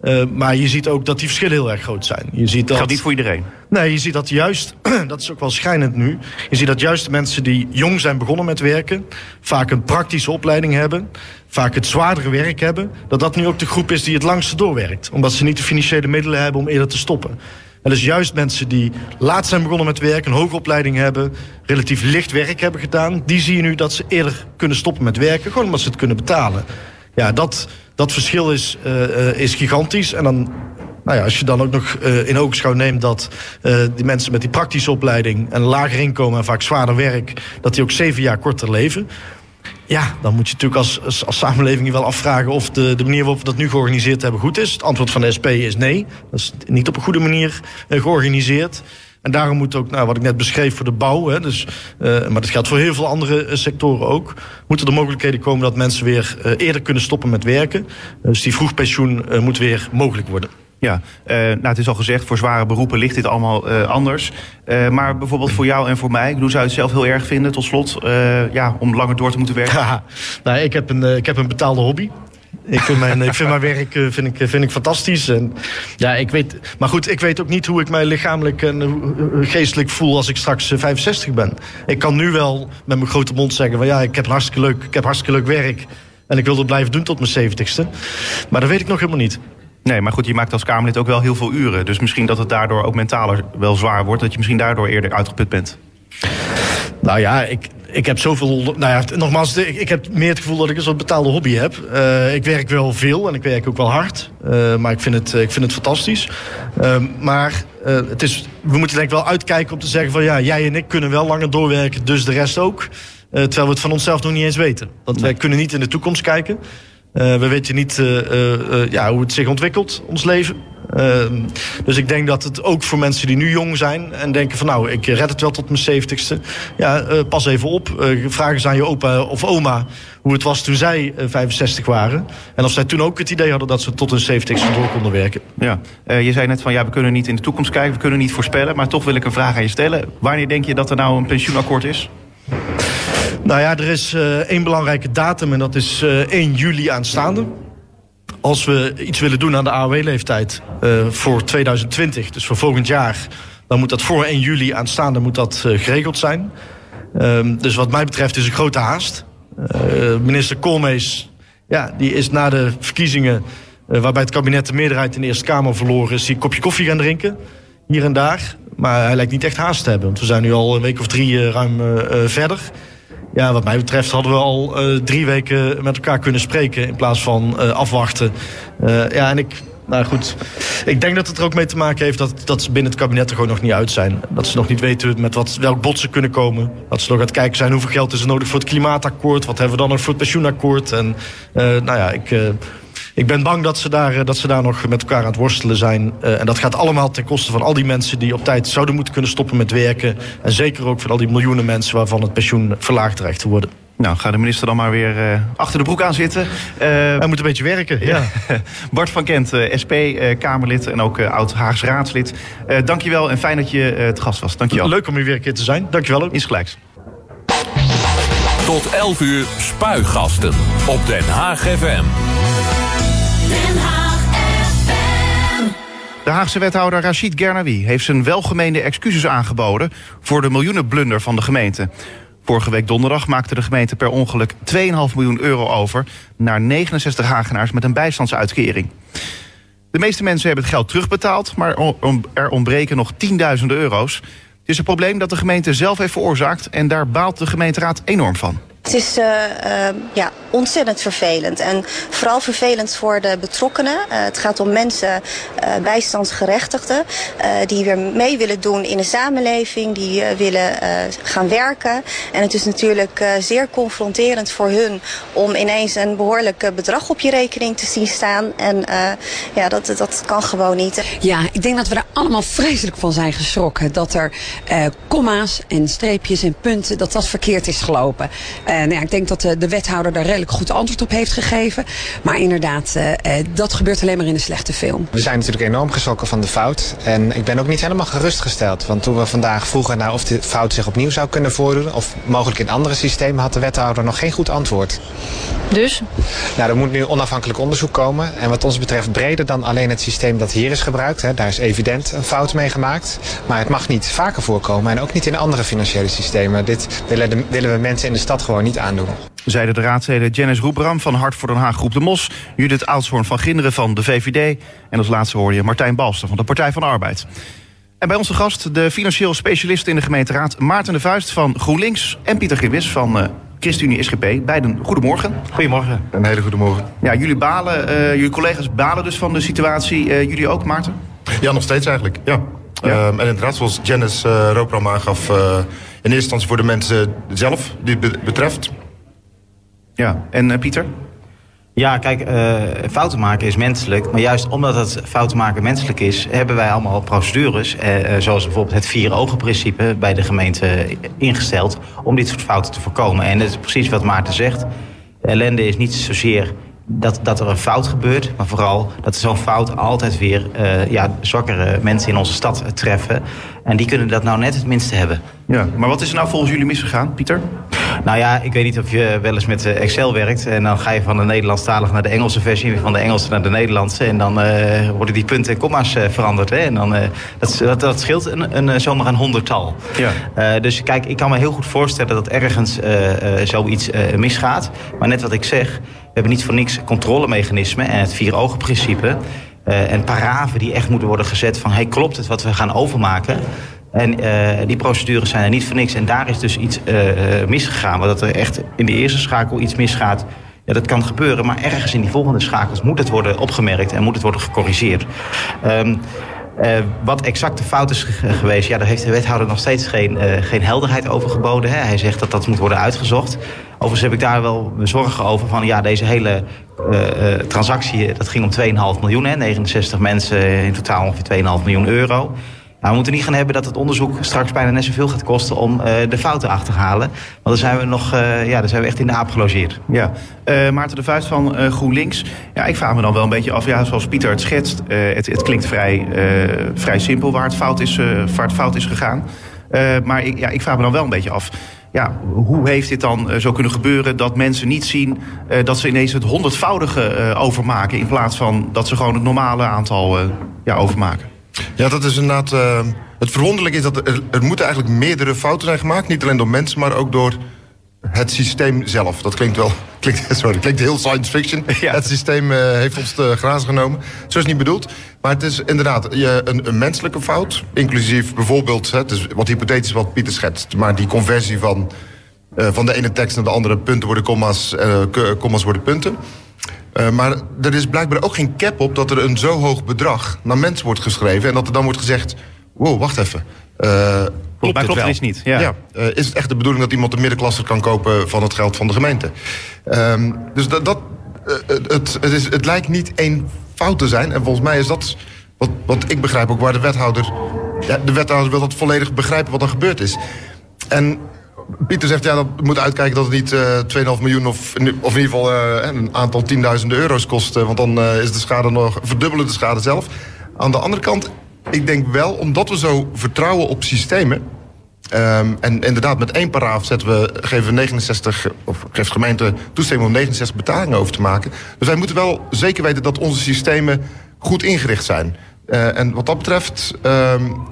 Eh, maar je ziet ook dat die verschillen heel erg groot zijn. Je ziet Dat dat, geldt niet voor iedereen. Nee, je ziet dat juist, dat is ook wel schijnend nu. Je ziet dat juist de mensen die jong zijn begonnen met werken, vaak een praktische opleiding hebben, vaak het zwaardere werk hebben, dat dat nu ook de groep is die het langste doorwerkt. Omdat ze niet de financiële middelen hebben om eerder te stoppen. En dus juist mensen die laat zijn begonnen met werk, een hoge opleiding hebben, relatief licht werk hebben gedaan, die zie je nu dat ze eerder kunnen stoppen met werken, gewoon omdat ze het kunnen betalen. Ja, dat, dat verschil is, eh, eh, is gigantisch. En dan nou ja, als je dan ook nog eh, in oogschouw neemt dat die mensen met die praktische opleiding en een lager inkomen en vaak zwaarder werk, dat die ook zeven jaar korter leven. Ja, dan moet je natuurlijk als, als, samenleving je wel afvragen of de, de manier waarop we dat nu georganiseerd hebben goed is. Het antwoord van de SP is nee. Dat is niet op een goede manier georganiseerd. En daarom moet ook, nou, wat ik net beschreef voor de bouw, hè, dus, eh, maar dat geldt voor heel veel andere eh, sectoren ook, moeten er mogelijkheden komen dat mensen weer eh, eerder kunnen stoppen met werken. Dus die vroegpensioen eh, moet weer mogelijk worden. Ja, nou, het is al gezegd, voor zware beroepen ligt dit allemaal anders. Maar bijvoorbeeld voor jou en voor mij, hoe zou je het zelf heel erg vinden, tot slot, ja, om langer door te moeten werken? Nou, ik heb, een, ik heb een betaalde hobby. Ik vind mijn, mijn werk eh, vind ik, vind ik fantastisch. En, ja, ik weet, maar goed, ik weet ook niet hoe ik mij lichamelijk en eh, geestelijk voel als ik straks eh, 65 ben. Ik kan nu wel met mijn grote mond zeggen van ja, ik heb hartstikke leuk, ik heb hartstikke leuk werk. En ik wil dat blijven doen tot mijn 70ste. Maar dat weet ik nog helemaal niet. Nee, maar goed, je maakt als Kamerlid ook wel heel veel uren. Dus misschien dat het daardoor ook mentaler wel zwaar wordt. Dat je misschien daardoor eerder uitgeput bent. Nou ja, ik, ik heb zoveel. Nou ja, nogmaals, ik, ik heb meer het gevoel dat ik een soort betaalde hobby heb. Eh, ik werk wel veel en ik werk ook wel hard. Eh, maar ik vind het, ik vind het fantastisch. Ehm, maar eh, het is, we moeten denk ik wel uitkijken om te zeggen van ja, jij en ik kunnen wel langer doorwerken, dus de rest ook. Eh, terwijl we het van onszelf nog niet eens weten. Want wij kunnen niet in de toekomst kijken. Eh, we weten niet eh, eh, eh, ja, hoe het zich ontwikkelt, ons leven. Ehm, dus ik denk dat het ook voor mensen die nu jong zijn en denken van nou, ik red het wel tot mijn zeventigste. Ja, eh, pas even op. Eh, vraag eens aan je opa of oma hoe het was toen zij eh, 65 waren. En of zij toen ook het idee hadden dat ze tot hun zeventigste door konden werken. Ja, eh, je zei net van ja, we kunnen niet in de toekomst kijken, we kunnen niet voorspellen. Maar toch wil ik een vraag aan je stellen. Wanneer denk je dat er nou een pensioenakkoord is? Nou ja, er is eh, één belangrijke datum en dat is eh 1 juli aanstaande. Als we iets willen doen aan de AOW-leeftijd eh, voor 2020, dus voor volgend jaar, dan moet dat voor 1 juli aanstaande moet dat, eh, geregeld zijn. Ehm, dus wat mij betreft is een grote haast. minister Koolmees, ja, die is na de verkiezingen... waarbij het kabinet de meerderheid in de Eerste Kamer verloren is... die een kopje koffie gaan drinken, hier en daar. Maar hij lijkt niet echt haast te hebben. Want we zijn nu al een week of drie ruim verder... Ja, wat mij betreft hadden we al uh, drie weken met elkaar kunnen spreken in plaats van uh, afwachten. Uh, ja, en ik, nou goed, ik denk dat het er ook mee te maken heeft dat, dat ze binnen het kabinet er gewoon nog niet uit zijn. Dat ze nog niet weten met wat, welk bod ze kunnen komen. Dat ze nog aan het kijken zijn hoeveel geld is er nodig voor het klimaatakkoord. Wat hebben we dan nog voor het pensioenakkoord. En nou ja, ik ik ben bang dat ze, daar, eh, dat ze daar nog met elkaar aan het worstelen zijn. Uh, en dat gaat allemaal ten koste van al die mensen die op tijd zouden moeten kunnen stoppen met werken. En zeker ook van al die miljoenen mensen waarvan het pensioen verlaagd dreigt te worden. Nou, ga de minister dan maar weer uh, achter de broek aan zitten. Uh, Hij moet een beetje werken, ja. Bart van Kent, uh, SP-Kamerlid en ook oud-Haags raadslid. dankjewel en fijn dat je het gast was. Dankjewel. Leuk om hier weer een keer te zijn. Dankjewel ook. Is gelijks. Tot 11 uur spuigasten op Den Haag FM. De Haagse wethouder Rachid Gernawi heeft zijn welgemeende excuses aangeboden voor de miljoenenblunder van de gemeente. Vorige week donderdag maakte de gemeente per ongeluk 2,5 miljoen euro over naar 69 Hagenaars met een bijstandsuitkering. De meeste mensen hebben het geld terugbetaald, maar er ontbreken nog tienduizenden euro's. Het is een probleem dat de gemeente zelf heeft veroorzaakt en daar baalt de gemeenteraad enorm van. Het is uh, uh, ja, ontzettend vervelend. En vooral vervelend voor de betrokkenen. Uh, het gaat om mensen, bijstandsgerechtigden, die weer mee willen doen in de samenleving, die willen gaan werken. En het is natuurlijk zeer confronterend voor hun om ineens een behoorlijk bedrag op je rekening te zien staan. En ja, dat, dat kan gewoon niet. Ja, ik denk dat we er allemaal vreselijk van zijn geschrokken. Dat er komma's en streepjes en punten, dat dat verkeerd is gelopen. Uh, nou ja, ik denk dat de, de, wethouder daar redelijk goed antwoord op heeft gegeven. Maar inderdaad, uh, dat gebeurt alleen maar in een slechte film. We zijn natuurlijk enorm geschrokken van de fout. En ik ben ook niet helemaal gerustgesteld. Want toen we vandaag vroegen naar of de fout zich opnieuw zou kunnen voordoen... of mogelijk in andere systemen, had de wethouder nog geen goed antwoord. Dus? Nou, er moet nu onafhankelijk onderzoek komen. En wat ons betreft breder dan alleen het systeem dat hier is gebruikt. Hè. Daar is evident een fout mee gemaakt. Maar het mag niet vaker voorkomen en ook niet in andere financiële systemen. Dit willen, de, willen we mensen in de stad gewoon niet aandoen. Zeiden de raadsleden Janice Roebram van Hart voor Den Haag Groep de Mos... Judith Oudshoorn van Ginderen van de VVD... en als laatste hoorde je Martijn Balster van de Partij van de Arbeid. En bij onze gast de financieel specialist in de gemeenteraad... Maarten de Vuist van GroenLinks en Pieter Gibbis van uh, ChristenUnie SGP. Beiden, goedemorgen. Goedemorgen. Een hele goede morgen. Ja, jullie balen, uh, jullie collega's balen dus van de situatie. Uh, jullie ook, Maarten? Ja, nog steeds eigenlijk, ja. Ja. Um, en inderdaad, zoals Janice uh, Roopram aangaf... in eerste instantie voor de mensen zelf die het betreft... Ja, en uh, Pieter? Ja, kijk, uh, fouten maken is menselijk. Maar juist omdat het fouten maken menselijk is, hebben wij allemaal procedures. Uh, zoals bijvoorbeeld het vier ogen principe bij de gemeente ingesteld. Om dit soort fouten te voorkomen. En dat is precies wat Maarten zegt. Ellende is niet zozeer dat, dat er een fout gebeurt, maar vooral dat zo'n fout altijd weer uh, ja, zwakkere mensen in onze stad treffen. En die kunnen dat nou net het minste hebben. Ja, maar wat is er nou volgens jullie misgegaan, Pieter? Nou ja, ik weet niet of je wel eens met eh, Excel werkt. En dan ga je van de Nederlandstalige naar de Engelse versie, van de Engelse naar de Nederlandse. En dan uh, worden die punten en komma's uh, veranderd. Hè? En dan, uh, dat, dat, dat, scheelt een, een, zomaar een honderdtal. Ja. dus kijk, ik kan me heel goed voorstellen dat ergens zoiets misgaat. Maar net wat ik zeg, we hebben niet voor niks controlemechanismen en het vier ogen principe. en paraven die echt moeten worden gezet van... hey, klopt het wat we gaan overmaken? En uh, die procedures zijn er niet voor niks. En daar is dus iets uh, misgegaan. Maar dat er echt in de eerste schakel iets misgaat... Ja, dat kan gebeuren, maar ergens in die volgende schakels moet het worden opgemerkt en moet het worden gecorrigeerd. Uh, wat exact de fout is geweest, ja, daar heeft de wethouder nog steeds geen, geen helderheid over geboden. Hè. Hij zegt dat dat moet worden uitgezocht. Overigens heb ik daar wel zorgen over van ja, deze hele transactie, dat ging om 2,5 miljoen, hè, 69 mensen, in totaal ongeveer 2,5 miljoen euro. Nou, we moeten niet gaan hebben dat het onderzoek straks bijna net zoveel gaat kosten om uh, de fouten achter te halen. Want dan zijn we nog, uh, ja, dan zijn we echt in de aap gelogeerd. Ja, uh, Maarten de Vuist van GroenLinks. Ja, ik vraag me dan wel een beetje af, ja, zoals Pieter het schetst, het, het, klinkt vrij, vrij simpel waar het fout is, waar het fout is gegaan. maar ik, ja, ik vraag me dan wel een beetje af. Ja, hoe heeft dit dan zo kunnen gebeuren dat mensen niet zien dat ze ineens het honderdvoudige overmaken in plaats van dat ze gewoon het normale aantal ja, overmaken? Ja, dat is inderdaad. Uh, het verwonderlijke is dat er, er moeten eigenlijk meerdere fouten zijn gemaakt. Niet alleen door mensen, maar ook door het systeem zelf. Dat klinkt wel. Klinkt, sorry, klinkt heel science fiction. Ja. Het systeem uh, heeft ons te grazen genomen. Zo is niet bedoeld. Maar het is inderdaad je, een, een menselijke fout. Inclusief bijvoorbeeld, het is wat hypothetisch wat Pieter schetst. Maar die conversie van, uh, van de ene tekst naar de andere punten worden commas, commas worden punten. Uh, maar er is blijkbaar ook geen cap op dat er een zo hoog bedrag naar mensen wordt geschreven. En dat er dan wordt gezegd: wow, wacht even. Uh, klopt maar klopt het is niet. Ja. ja uh, is het echt de bedoeling dat iemand de middenklasse kan kopen van het geld van de gemeente? Um, dus dat, dat het, het, is, het lijkt niet één fout te zijn. En volgens mij is dat wat, wat ik begrijp ook waar de wethouder. Ja, de wethouder wil dat volledig begrijpen wat er gebeurd is. En Pieter zegt, ja, dat moet uitkijken dat het niet uh, 2,5 miljoen of, of in ieder geval uh, een aantal tienduizenden euro's kost. want dan uh, is de schade nog, verdubbelen de schade zelf. Aan de andere kant, ik denk wel, omdat we zo vertrouwen op systemen. Um, en inderdaad, met één paraaf zetten we, geven we 69, of geeft gemeente toestemming om 69 betalingen over te maken. Dus wij moeten wel zeker weten dat onze systemen goed ingericht zijn. Uh, en wat dat betreft um,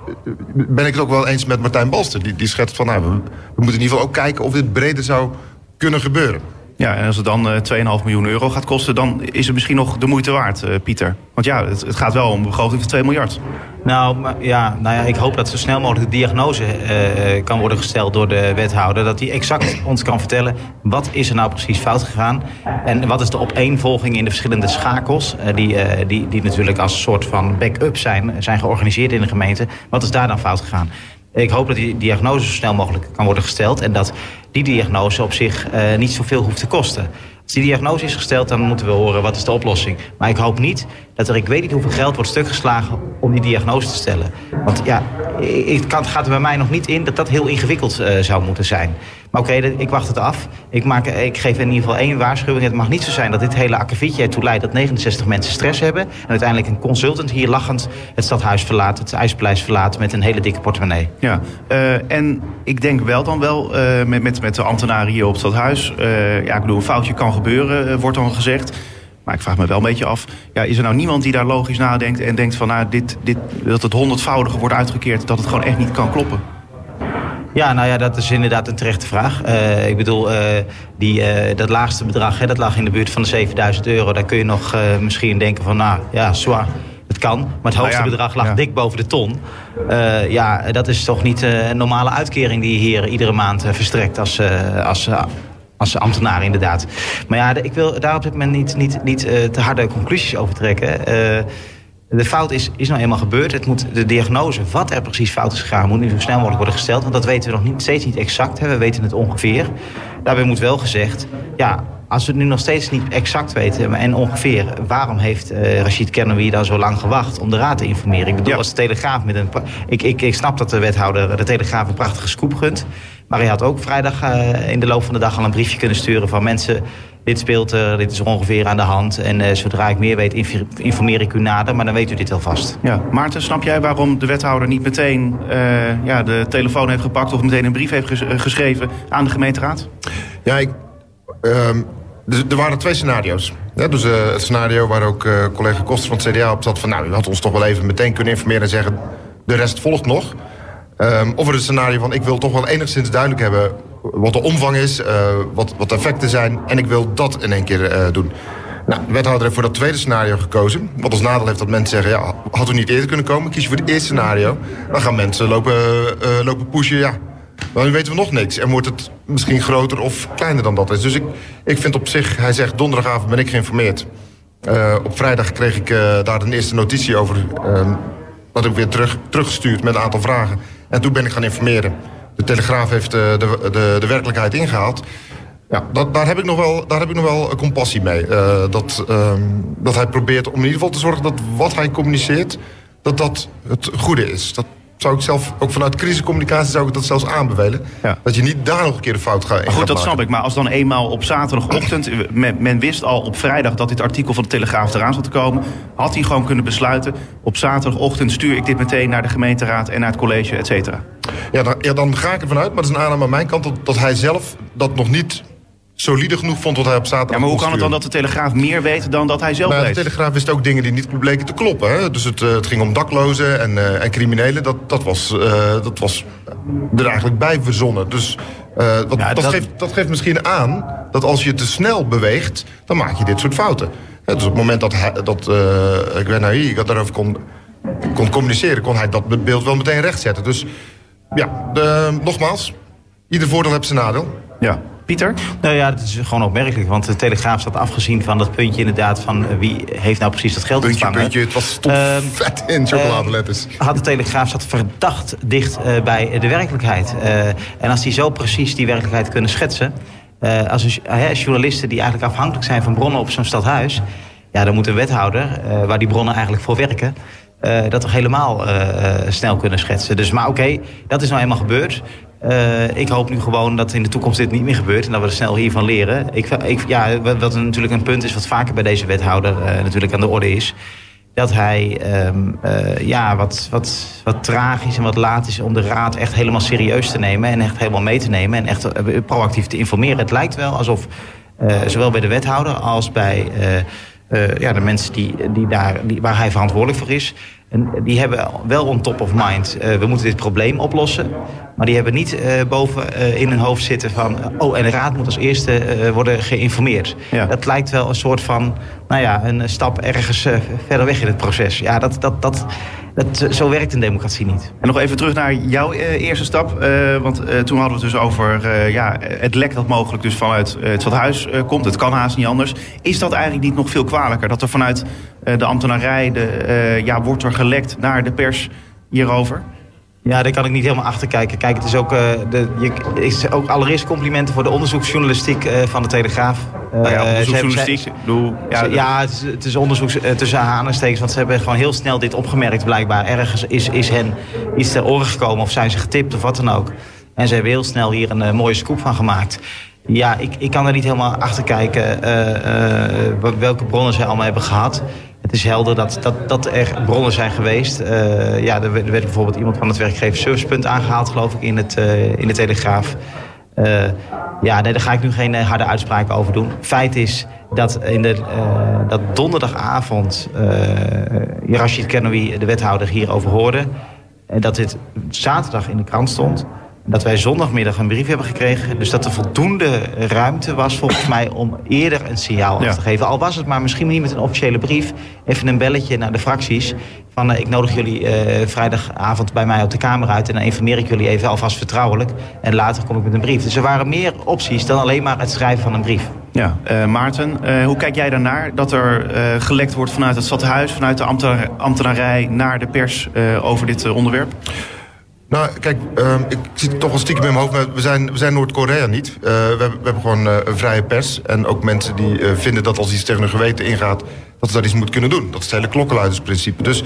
ben ik het ook wel eens met Martijn Balster. Die, die schetst van, nou, we, moeten in ieder geval ook kijken of dit breder zou kunnen gebeuren. Ja, en als het dan uh, eh, 2,5 miljoen euro gaat kosten, dan is het misschien nog de moeite waard, uh, Pieter. Want ja, het, het, gaat wel om een begroting van 2 miljard. Nou, ja, nou ja, ik hoop dat zo snel mogelijk de diagnose uh, kan worden gesteld door de wethouder. Dat hij exact ons kan vertellen wat is er nou precies fout gegaan. En wat is de opeenvolging in de verschillende schakels. die, die, die natuurlijk als soort van backup zijn, zijn georganiseerd in de gemeente. Wat is daar dan fout gegaan? Ik hoop dat die diagnose zo snel mogelijk kan worden gesteld. En dat die diagnose op zich uh, niet zoveel hoeft te kosten. Als die diagnose is gesteld, dan moeten we horen wat is de oplossing. Maar ik hoop niet dat er, ik weet niet hoeveel geld wordt stukgeslagen om die diagnose te stellen. Want ja, het gaat er bij mij nog niet in dat dat heel ingewikkeld uh, zou moeten zijn. Maar oké, ik wacht het af. Ik, maak, ik geef in ieder geval één waarschuwing. Het mag niet zo zijn dat dit hele akkefietje ertoe leidt dat 69 mensen stress hebben. En uiteindelijk een consultant hier lachend het stadhuis verlaat, het IJspaleis verlaat met een hele dikke portemonnee. Ja, uh, en ik denk wel dan wel uh, met, met, met de ambtenaren hier op het stadhuis. Uh, ja, ik bedoel, een foutje kan gebeuren, wordt dan gezegd. Maar ik vraag me wel een beetje af, ja, is er nou niemand die daar logisch nadenkt en denkt van nou, dit, dit, dat het honderdvoudige wordt uitgekeerd, dat het gewoon echt niet kan kloppen? Ja, nou ja, dat is inderdaad een terechte vraag. Uh, ik bedoel, uh, die, uh, dat laagste bedrag, hè, dat lag in de buurt van de 7000 euro. Daar kun je nog misschien denken van, nou ja, zwaar. Het kan, maar het hoogste nou ja, bedrag lag ja. dik boven de ton. ja, dat is toch niet een normale uitkering die je hier iedere maand verstrekt als, als als ambtenaar inderdaad. Maar ja, ik wil daar op dit moment niet, niet, niet uh, te harde conclusies over trekken. Uh, de fout is, is nou eenmaal gebeurd. Het moet, de diagnose, wat er precies fout is gegaan, moet nu zo snel mogelijk worden gesteld. Want dat weten we nog niet, steeds niet exact. Hè. We weten het ongeveer. Daarbij moet wel gezegd, ja, als we het nu nog steeds niet exact weten en ongeveer... waarom heeft uh, Rachid Kernoui daar zo lang gewacht om de raad te informeren? Ik bedoel, ja. als de Telegraaf met een... Ik, ik, ik snap dat de wethouder de Telegraaf een prachtige scoop gunt. Maar hij had ook vrijdag uh, in de loop van de dag al een briefje kunnen sturen van mensen... dit speelt er, dit is ongeveer aan de hand. En uh, zodra ik meer weet, informeer ik u nader. Maar dan weet u dit alvast. Ja, Maarten, snap jij waarom de wethouder niet meteen uh, ja, de telefoon heeft gepakt... of meteen een brief heeft ges geschreven aan de gemeenteraad? Ja, ik... Um... Dus er waren twee scenario's. Ja, dus uh, het scenario waar ook uh, collega Koster van het CDA op zat... van nou, u had ons toch wel even meteen kunnen informeren en zeggen... de rest volgt nog. Um, of er een scenario van ik wil toch wel enigszins duidelijk hebben wat de omvang is, uh, wat, wat de effecten zijn. En ik wil dat in één keer uh, doen. Nou, de wethouder heeft voor dat tweede scenario gekozen. Wat als nadeel heeft dat mensen zeggen, ja, had u niet eerder kunnen komen? Kies je voor het eerste scenario. Dan gaan mensen lopen, uh, lopen pushen, ja. Maar nu weten we nog niks. En wordt het misschien groter of kleiner dan dat is. Dus ik, ik vind op zich, hij zegt donderdagavond ben ik geïnformeerd. op vrijdag kreeg ik daar een eerste notitie over. Ehm, dat ik weer terug, teruggestuurd met een aantal vragen. En toen ben ik gaan informeren. De Telegraaf heeft de, eh, de, de, de werkelijkheid ingehaald. Ja, dat, daar, heb ik nog wel, daar heb ik nog wel compassie mee. Uh, dat, um, dat hij probeert om in ieder geval te zorgen dat wat hij communiceert... dat dat het goede is. Dat, zou ik zelf, ook vanuit crisiscommunicatie zou ik dat zelfs aanbevelen. Ja. Dat je niet daar nog een keer de fout gaat maar Goed, dat snap ik. Maar als dan eenmaal op zaterdagochtend... Men, men, wist al op vrijdag dat dit artikel van de Telegraaf eraan zat te komen... had hij gewoon kunnen besluiten... op zaterdagochtend stuur ik dit meteen naar de gemeenteraad... en naar het college, et cetera. Ja dan, ja, dan ga ik ervan uit, maar dat is een aanname aan mijn kant... dat, dat hij zelf dat nog niet solide genoeg vond wat hij op zaterdag Ja, maar hoe kan het dan dat de Telegraaf meer weet dan dat hij zelf Nou, de weet? Telegraaf wist ook dingen die niet bleken te kloppen. Hè? Dus het, eh, het ging om daklozen en, eh, en criminelen. Dat, dat, was, eh, dat was er eigenlijk bij verzonnen. Dus wat, Ja, dat, dat- Geeft, dat geeft misschien aan dat als je te snel beweegt... dan maak je dit soort fouten. Hè, dus op het moment dat, hij, dat eh Gwenaï daarover kon, kon communiceren... kon hij dat beeld wel meteen rechtzetten. Dus ja, de, nogmaals, ieder voordeel heeft zijn nadeel. Ja. Pieter? Nou ja, het is gewoon opmerkelijk. Want de Telegraaf staat afgezien van dat puntje inderdaad... van eh, wie heeft nou precies dat geld Puntje, ontvangen. puntje, het was stond Ehm, vet in chocoladeletters. had de Telegraaf zat verdacht dicht eh, bij de werkelijkheid. Eh, en als die zo precies die werkelijkheid kunnen schetsen... als journalisten die eigenlijk afhankelijk zijn van bronnen op zo'n stadhuis... ja, dan moet een wethouder, waar die bronnen eigenlijk voor werken... dat toch helemaal snel kunnen schetsen. Dus, maar oké, dat is nou eenmaal gebeurd. Eh, ik hoop nu gewoon dat in de toekomst dit niet meer gebeurt... en dat we er snel hiervan leren. Ik, ja, wat, natuurlijk een punt is wat vaker bij deze wethouder eh, natuurlijk aan de orde is dat hij ehm, eh, ja, wat, wat, wat tragisch en wat laat is om de raad echt helemaal serieus te nemen en echt helemaal mee te nemen en echt proactief te informeren. Het lijkt wel alsof zowel bij de wethouder als bij ja, de mensen die, die daar, die, waar hij verantwoordelijk voor is. Die hebben wel on top of mind, we moeten dit probleem oplossen. Maar die hebben niet eh, boven eh, in hun hoofd zitten van... eh, oh, en de raad moet als eerste worden geïnformeerd. Ja. Dat lijkt wel een soort van, nou ja, een stap ergens verder weg in het proces. Ja, dat, dat, dat, dat, zo werkt een democratie niet. En nog even terug naar jouw eh, eerste stap. want toen hadden we het dus over ja, het lek dat mogelijk dus vanuit het stadhuis komt. Het kan haast niet anders. Is dat eigenlijk niet nog veel kwalijker? Dat er vanuit de ambtenarij de, ja, wordt er gelekt naar de pers hierover? Ja, daar kan ik niet helemaal achter kijken. Kijk, het is ook, eh, de, je, is ook allereerst complimenten voor de onderzoeksjournalistiek eh, van de Telegraaf. Nou ja, onderzoeksjournalistiek. ze- bedoel, ja, het, is, het is onderzoek eh, tussen aanhalingstekens. Want ze hebben gewoon heel snel dit opgemerkt blijkbaar. Ergens is, is hen iets ter oren gekomen of zijn ze getipt of wat dan ook. En ze hebben heel snel hier een mooie scoop van gemaakt. Ja, ik, ik kan er niet helemaal achter kijken welke bronnen ze allemaal hebben gehad. Het is helder dat, dat, dat er bronnen zijn geweest. Eh, ja, er werd, er bijvoorbeeld iemand van het werkgeversservicepunt aangehaald, geloof ik, in, het, eh, in de Telegraaf. Eh, ja, daar ga ik nu geen harde uitspraken over doen. Feit is dat, in de, dat donderdagavond Rashid Kenoui, de wethouder, hierover hoorde. En dat dit zaterdag in de krant stond. Dat wij zondagmiddag een brief hebben gekregen. Dus dat er voldoende ruimte was volgens mij om eerder een signaal Ja. af te geven. Al was het maar misschien niet met een officiële brief. Even een belletje naar de fracties. Van eh, ik nodig jullie eh, vrijdagavond bij mij op de kamer uit. En dan informeer ik jullie even alvast vertrouwelijk. En later kom ik met een brief. Dus er waren meer opties dan alleen maar het schrijven van een brief. Ja, eh, Maarten, hoe kijk jij daarnaar? Dat er gelekt wordt vanuit het stadhuis, vanuit de ambtenaar- ambtenarij naar de pers over dit onderwerp? Nou, kijk, ehm, ik zit toch wel stiekem in mijn hoofd. We zijn, we zijn Noord-Korea niet. Eh, we, hebben, we hebben gewoon eh, een vrije pers. En ook mensen die eh, vinden dat als iets tegen hun geweten ingaat... dat ze daar iets moet kunnen doen. Dat is het hele klokkenluidersprincipe. Dus,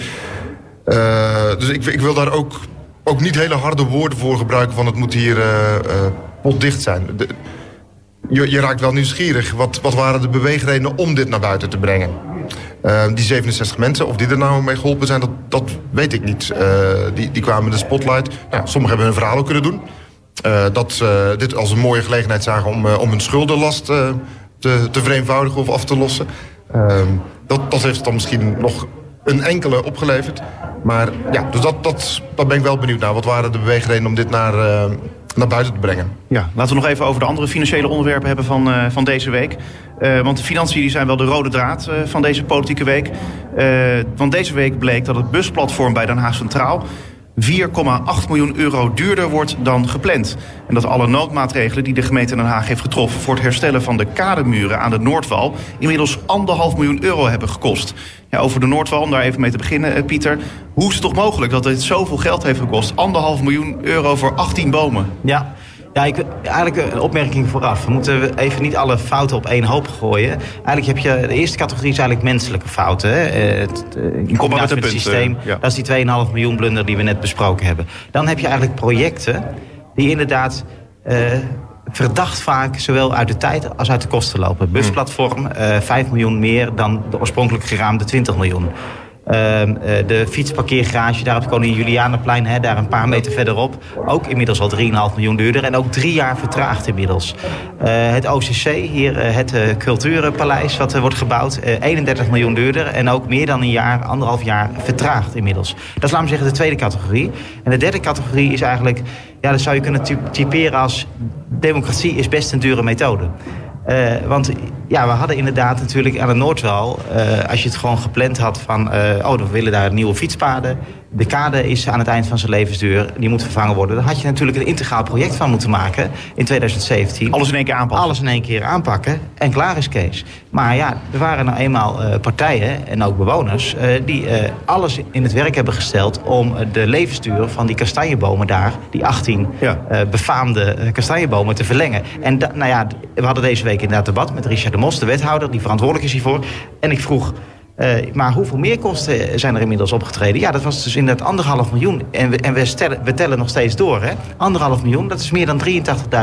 dus ik, ik wil daar ook, ook niet hele harde woorden voor gebruiken... van het moet hier potdicht zijn. Je, je raakt wel nieuwsgierig. Wat, wat waren de beweegredenen om dit naar buiten te brengen? Uh, die 67 mensen, of die er nou mee geholpen zijn, dat, dat weet ik niet. Uh, die, die kwamen in de spotlight. Sommigen hebben hun verhaal ook kunnen doen. Uh, dat ze dit als een mooie gelegenheid zagen om, om hun schuldenlast te, te vereenvoudigen of af te lossen. Ehm, dat, dat heeft dan misschien nog een enkele opgeleverd. Maar ja, dus dat, dat, dat ben ik wel benieuwd naar. Wat waren de beweegredenen om dit naar, naar buiten te brengen? Ja, laten we nog even over de andere financiële onderwerpen hebben van, uh, van deze week. Uh, want de financiën die zijn wel de rode draad uh, van deze politieke week. want deze week bleek dat het busplatform bij Den Haag Centraal 4,8 miljoen euro duurder wordt dan gepland. En dat alle noodmaatregelen die de gemeente Den Haag heeft getroffen... voor het herstellen van de kademuren aan de Noordwal... inmiddels anderhalf miljoen euro hebben gekost. Ja, over de Noordwal, om daar even mee te beginnen, Pieter. Hoe is het toch mogelijk dat dit zoveel geld heeft gekost? Anderhalf miljoen euro voor 18 bomen. Ja, ja, ik, eigenlijk een opmerking vooraf. We moeten even niet alle fouten op één hoop gooien. Eigenlijk heb je, de eerste categorie is eigenlijk menselijke fouten. Hè? Het, in combinatie met het systeem. Ja. Dat is die 2,5 miljoen blunder die we net besproken hebben. Dan heb je eigenlijk projecten die inderdaad... Uh, verdacht vaak zowel uit de tijd als uit de kosten lopen. Busplatform, uh, 5 miljoen meer dan de oorspronkelijk geraamde 20 miljoen. Ehm, eh, de fietsparkeergarage daar op Koningin Julianenplein, hè, daar een paar meter verderop. Ook inmiddels al 3,5 miljoen duurder. En ook drie jaar vertraagd inmiddels. Eh, het OCC, hier eh, het Culturenpaleis wat wordt gebouwd. 31 miljoen duurder. En ook meer dan een jaar, anderhalf jaar vertraagd inmiddels. Dat is, laten we zeggen, de tweede categorie. En de derde categorie is eigenlijk... Ja, dat zou je kunnen typeren als... democratie is best een dure methode. Want ja, we hadden inderdaad natuurlijk aan de Noordwal... Uh, als je het gewoon gepland had van... Uh, oh, we willen daar nieuwe fietspaden de kade is aan het eind van zijn levensduur, die moet vervangen worden. Daar had je natuurlijk een integraal project van moeten maken in 2017. Alles in één keer aanpakken. Alles in één keer aanpakken en klaar is Kees. Maar ja, er waren nou eenmaal uh, partijen en ook bewoners uh, die uh, alles in het werk hebben gesteld om de levensduur van die kastanjebomen daar, die 18 ja. befaamde kastanjebomen, te verlengen. En nou ja, we hadden deze week inderdaad debat met Richard de Mos, de wethouder, die verantwoordelijk is hiervoor. En ik vroeg uh, maar hoeveel meer kosten zijn er inmiddels opgetreden? Ja, dat was dus inderdaad anderhalf miljoen. En we, en we, tellen nog steeds door, hè? Anderhalf miljoen, dat is meer dan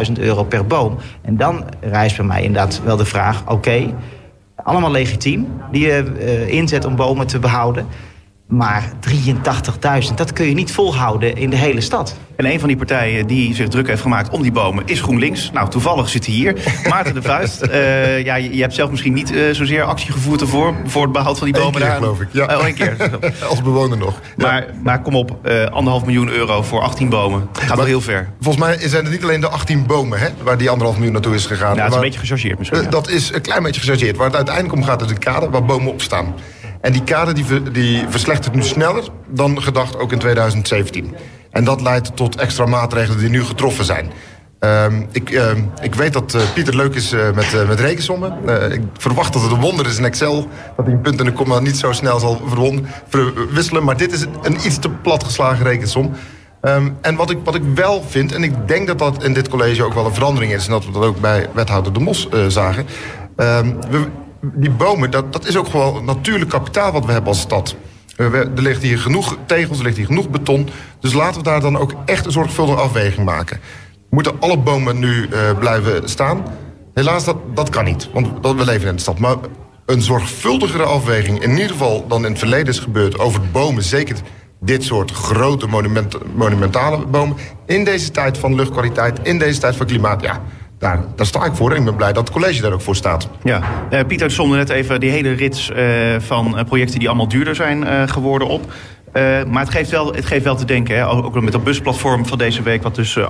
83.000 euro per boom. En dan rijst bij mij inderdaad wel de vraag... oké, allemaal legitiem, die je uh, inzet om bomen te behouden... Maar 83.000, dat kun je niet volhouden in de hele stad. En een van die partijen die zich druk heeft gemaakt om die bomen is GroenLinks. Nou, toevallig zit hij hier. Maarten de Vuist. Uh, ja, je, hebt zelf misschien niet uh, zozeer actie gevoerd ervoor... voor het behoud van die bomen Eén keer, daar. geloof ik. Ja. Oh, één keer. Als bewoner nog. Maar, maar kom op, uh, anderhalf miljoen euro voor 18 bomen. Gaat wel heel ver. Volgens mij zijn het niet alleen de 18 bomen... Hè, waar die anderhalf miljoen naartoe is gegaan. Ja, dat is een beetje gechargeerd misschien. Ja. Dat is een klein beetje gechargeerd. Waar het uiteindelijk om gaat is een kader waar bomen op staan. En die kade die, verslechtert nu sneller dan gedacht ook in 2017. En dat leidt tot extra maatregelen die nu getroffen zijn. Um, ik, uh, ik weet dat uh, Pieter leuk is uh, met, uh, met rekensommen. ik verwacht dat het een wonder is in Excel... dat hij een punt en een komma niet zo snel zal verwisselen. Maar dit is een iets te platgeslagen rekensom. Um, en wat ik, wat ik wel vind, en ik denk dat dat in dit college ook wel een verandering is... en dat we dat ook bij wethouder De Mos zagen... We, die bomen, dat, dat is ook gewoon natuurlijk kapitaal wat we hebben als stad. Er ligt hier genoeg tegels, er ligt hier genoeg beton. Dus laten we daar dan ook echt een zorgvuldige afweging maken. Moeten alle bomen nu uh, blijven staan? Helaas, dat, dat kan niet, want we leven in de stad. Maar een zorgvuldigere afweging, in ieder geval dan in het verleden is gebeurd... over bomen, zeker dit soort grote monument, monumentale bomen... in deze tijd van luchtkwaliteit, in deze tijd van klimaat... ja, daar, daar sta ik voor en ik ben blij dat het college daar ook voor staat. Ja, uh, Pieter somde net even die hele rits uh, van uh, projecten die allemaal duurder zijn geworden op. maar het geeft, wel, het geeft wel te denken, hè? ook met dat busplatform van deze week... wat dus 4,8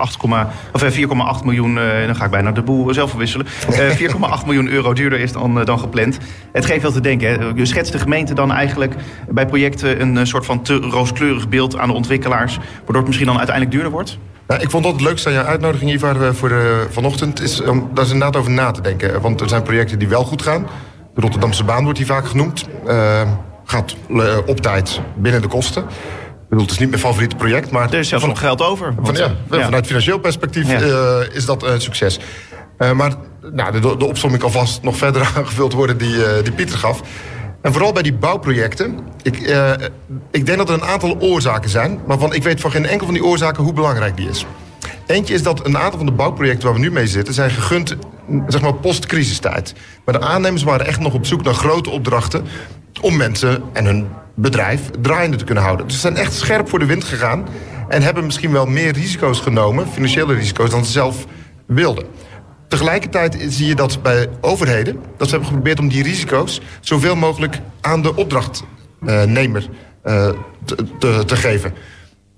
miljoen, dan ga ik bijna de boel zelf verwisselen... 4,8 miljoen euro duurder is dan, dan gepland. Het geeft wel te denken. Hè? Je schetst de gemeente dan eigenlijk bij projecten... een soort van te rooskleurig beeld aan de ontwikkelaars... waardoor het misschien dan uiteindelijk duurder wordt? Nou, ik vond dat het leukste aan jouw uitnodiging hier voor de, vanochtend... is om daar is inderdaad over na te denken. Want er zijn projecten die wel goed gaan. De Rotterdamse baan wordt hier vaak genoemd. Uh, gaat uh, op tijd binnen de kosten. Ik bedoel, het is niet mijn favoriete project, maar... Er is zelfs nog geld over. Van, ja, ja, Vanuit financieel perspectief ja. uh, is dat een succes. maar nou, de, de opsomming kan vast nog verder aangevuld worden die, die Pieter gaf... En vooral bij die bouwprojecten. Ik, uh, ik denk dat er een aantal oorzaken zijn. Maar van, ik weet van geen enkel van die oorzaken hoe belangrijk die is. Eentje is dat een aantal van de bouwprojecten waar we nu mee zitten... zijn gegund zeg maar, post-crisistijd. Maar de aannemers waren echt nog op zoek naar grote opdrachten... om mensen en hun bedrijf draaiende te kunnen houden. Dus ze zijn echt scherp voor de wind gegaan... en hebben misschien wel meer risico's genomen, financiële risico's... dan ze zelf wilden. Tegelijkertijd zie je dat bij overheden... dat ze hebben geprobeerd om die risico's... zoveel mogelijk aan de opdrachtnemer uh, te, te, te, geven.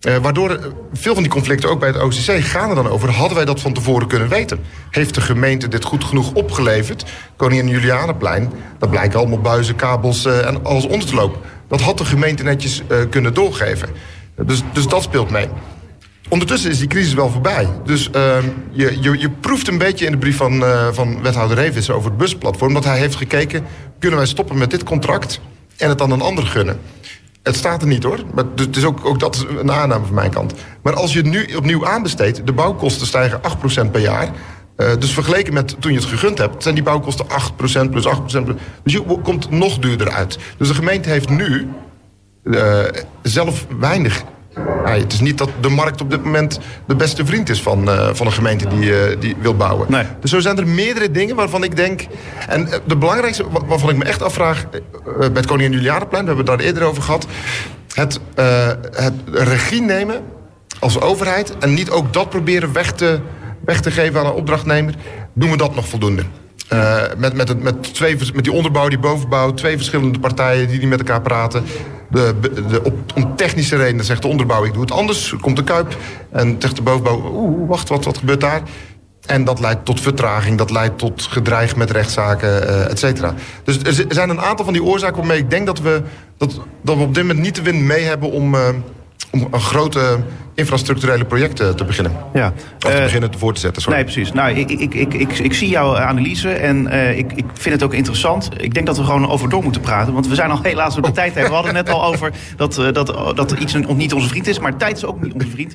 Uh, waardoor veel van die conflicten, ook bij het OCC, gaan er dan over... hadden wij dat van tevoren kunnen weten? Heeft de gemeente dit goed genoeg opgeleverd? Koningin Julianenplein, dat blijken allemaal buizen, kabels uh, en alles onder te lopen. Dat had de gemeente netjes kunnen doorgeven. Dus, dus dat speelt mee. Ondertussen is die crisis wel voorbij. Dus uh, je, je, je proeft een beetje in de brief van, uh, van wethouder Revis over het busplatform... dat hij heeft gekeken, kunnen wij stoppen met dit contract... en het dan een ander gunnen? Het staat er niet hoor, maar is ook, ook dat een aanname van mijn kant. Maar als je het nu opnieuw aanbesteedt, de bouwkosten stijgen 8% per jaar... Uh, dus vergeleken met toen je het gegund hebt, zijn die bouwkosten 8% plus 8%. Plus, dus je komt nog duurder uit. Dus de gemeente heeft nu uh, zelf weinig Ja, het is niet dat de markt op dit moment de beste vriend is van, eh, van een gemeente die, eh, die wil bouwen. Nee. Dus zo zijn er meerdere dingen waarvan ik denk... En eh, de belangrijkste wa- waarvan ik me echt afvraag... bij het Koningin Julianaplein, we hebben het daar eerder over gehad... het, het regie nemen als overheid... en niet ook dat proberen weg te, weg te geven aan een opdrachtnemer... doen we dat nog voldoende. Eh, met, met, met, twee, met die onderbouw, die bovenbouw, twee verschillende partijen die niet met elkaar praten. De, de, op, om technische redenen zegt de onderbouw, ik doe het anders. Komt de kuip en zegt de bovenbouw, oeh, wacht, wat, wat gebeurt daar? En dat leidt tot vertraging, dat leidt tot gedreig met rechtszaken, eh et cetera. Dus er zi- zijn een aantal van die oorzaken waarmee ik denk dat we, dat, dat we op dit moment niet de wind mee hebben om, eh, om een grote infrastructurele projecten te beginnen. Ja. Of te Eh, beginnen voor te zetten, sorry. Nee, precies. Nou, ik, ik, ik, ik, ik zie jouw analyse en eh, ik, ik vind het ook interessant. Ik denk dat we gewoon over door moeten praten. Want we zijn al helaas door de tijd heen. We hadden net al over dat, eh, dat, dat iets niet onze vriend is. Maar tijd is ook niet onze vriend.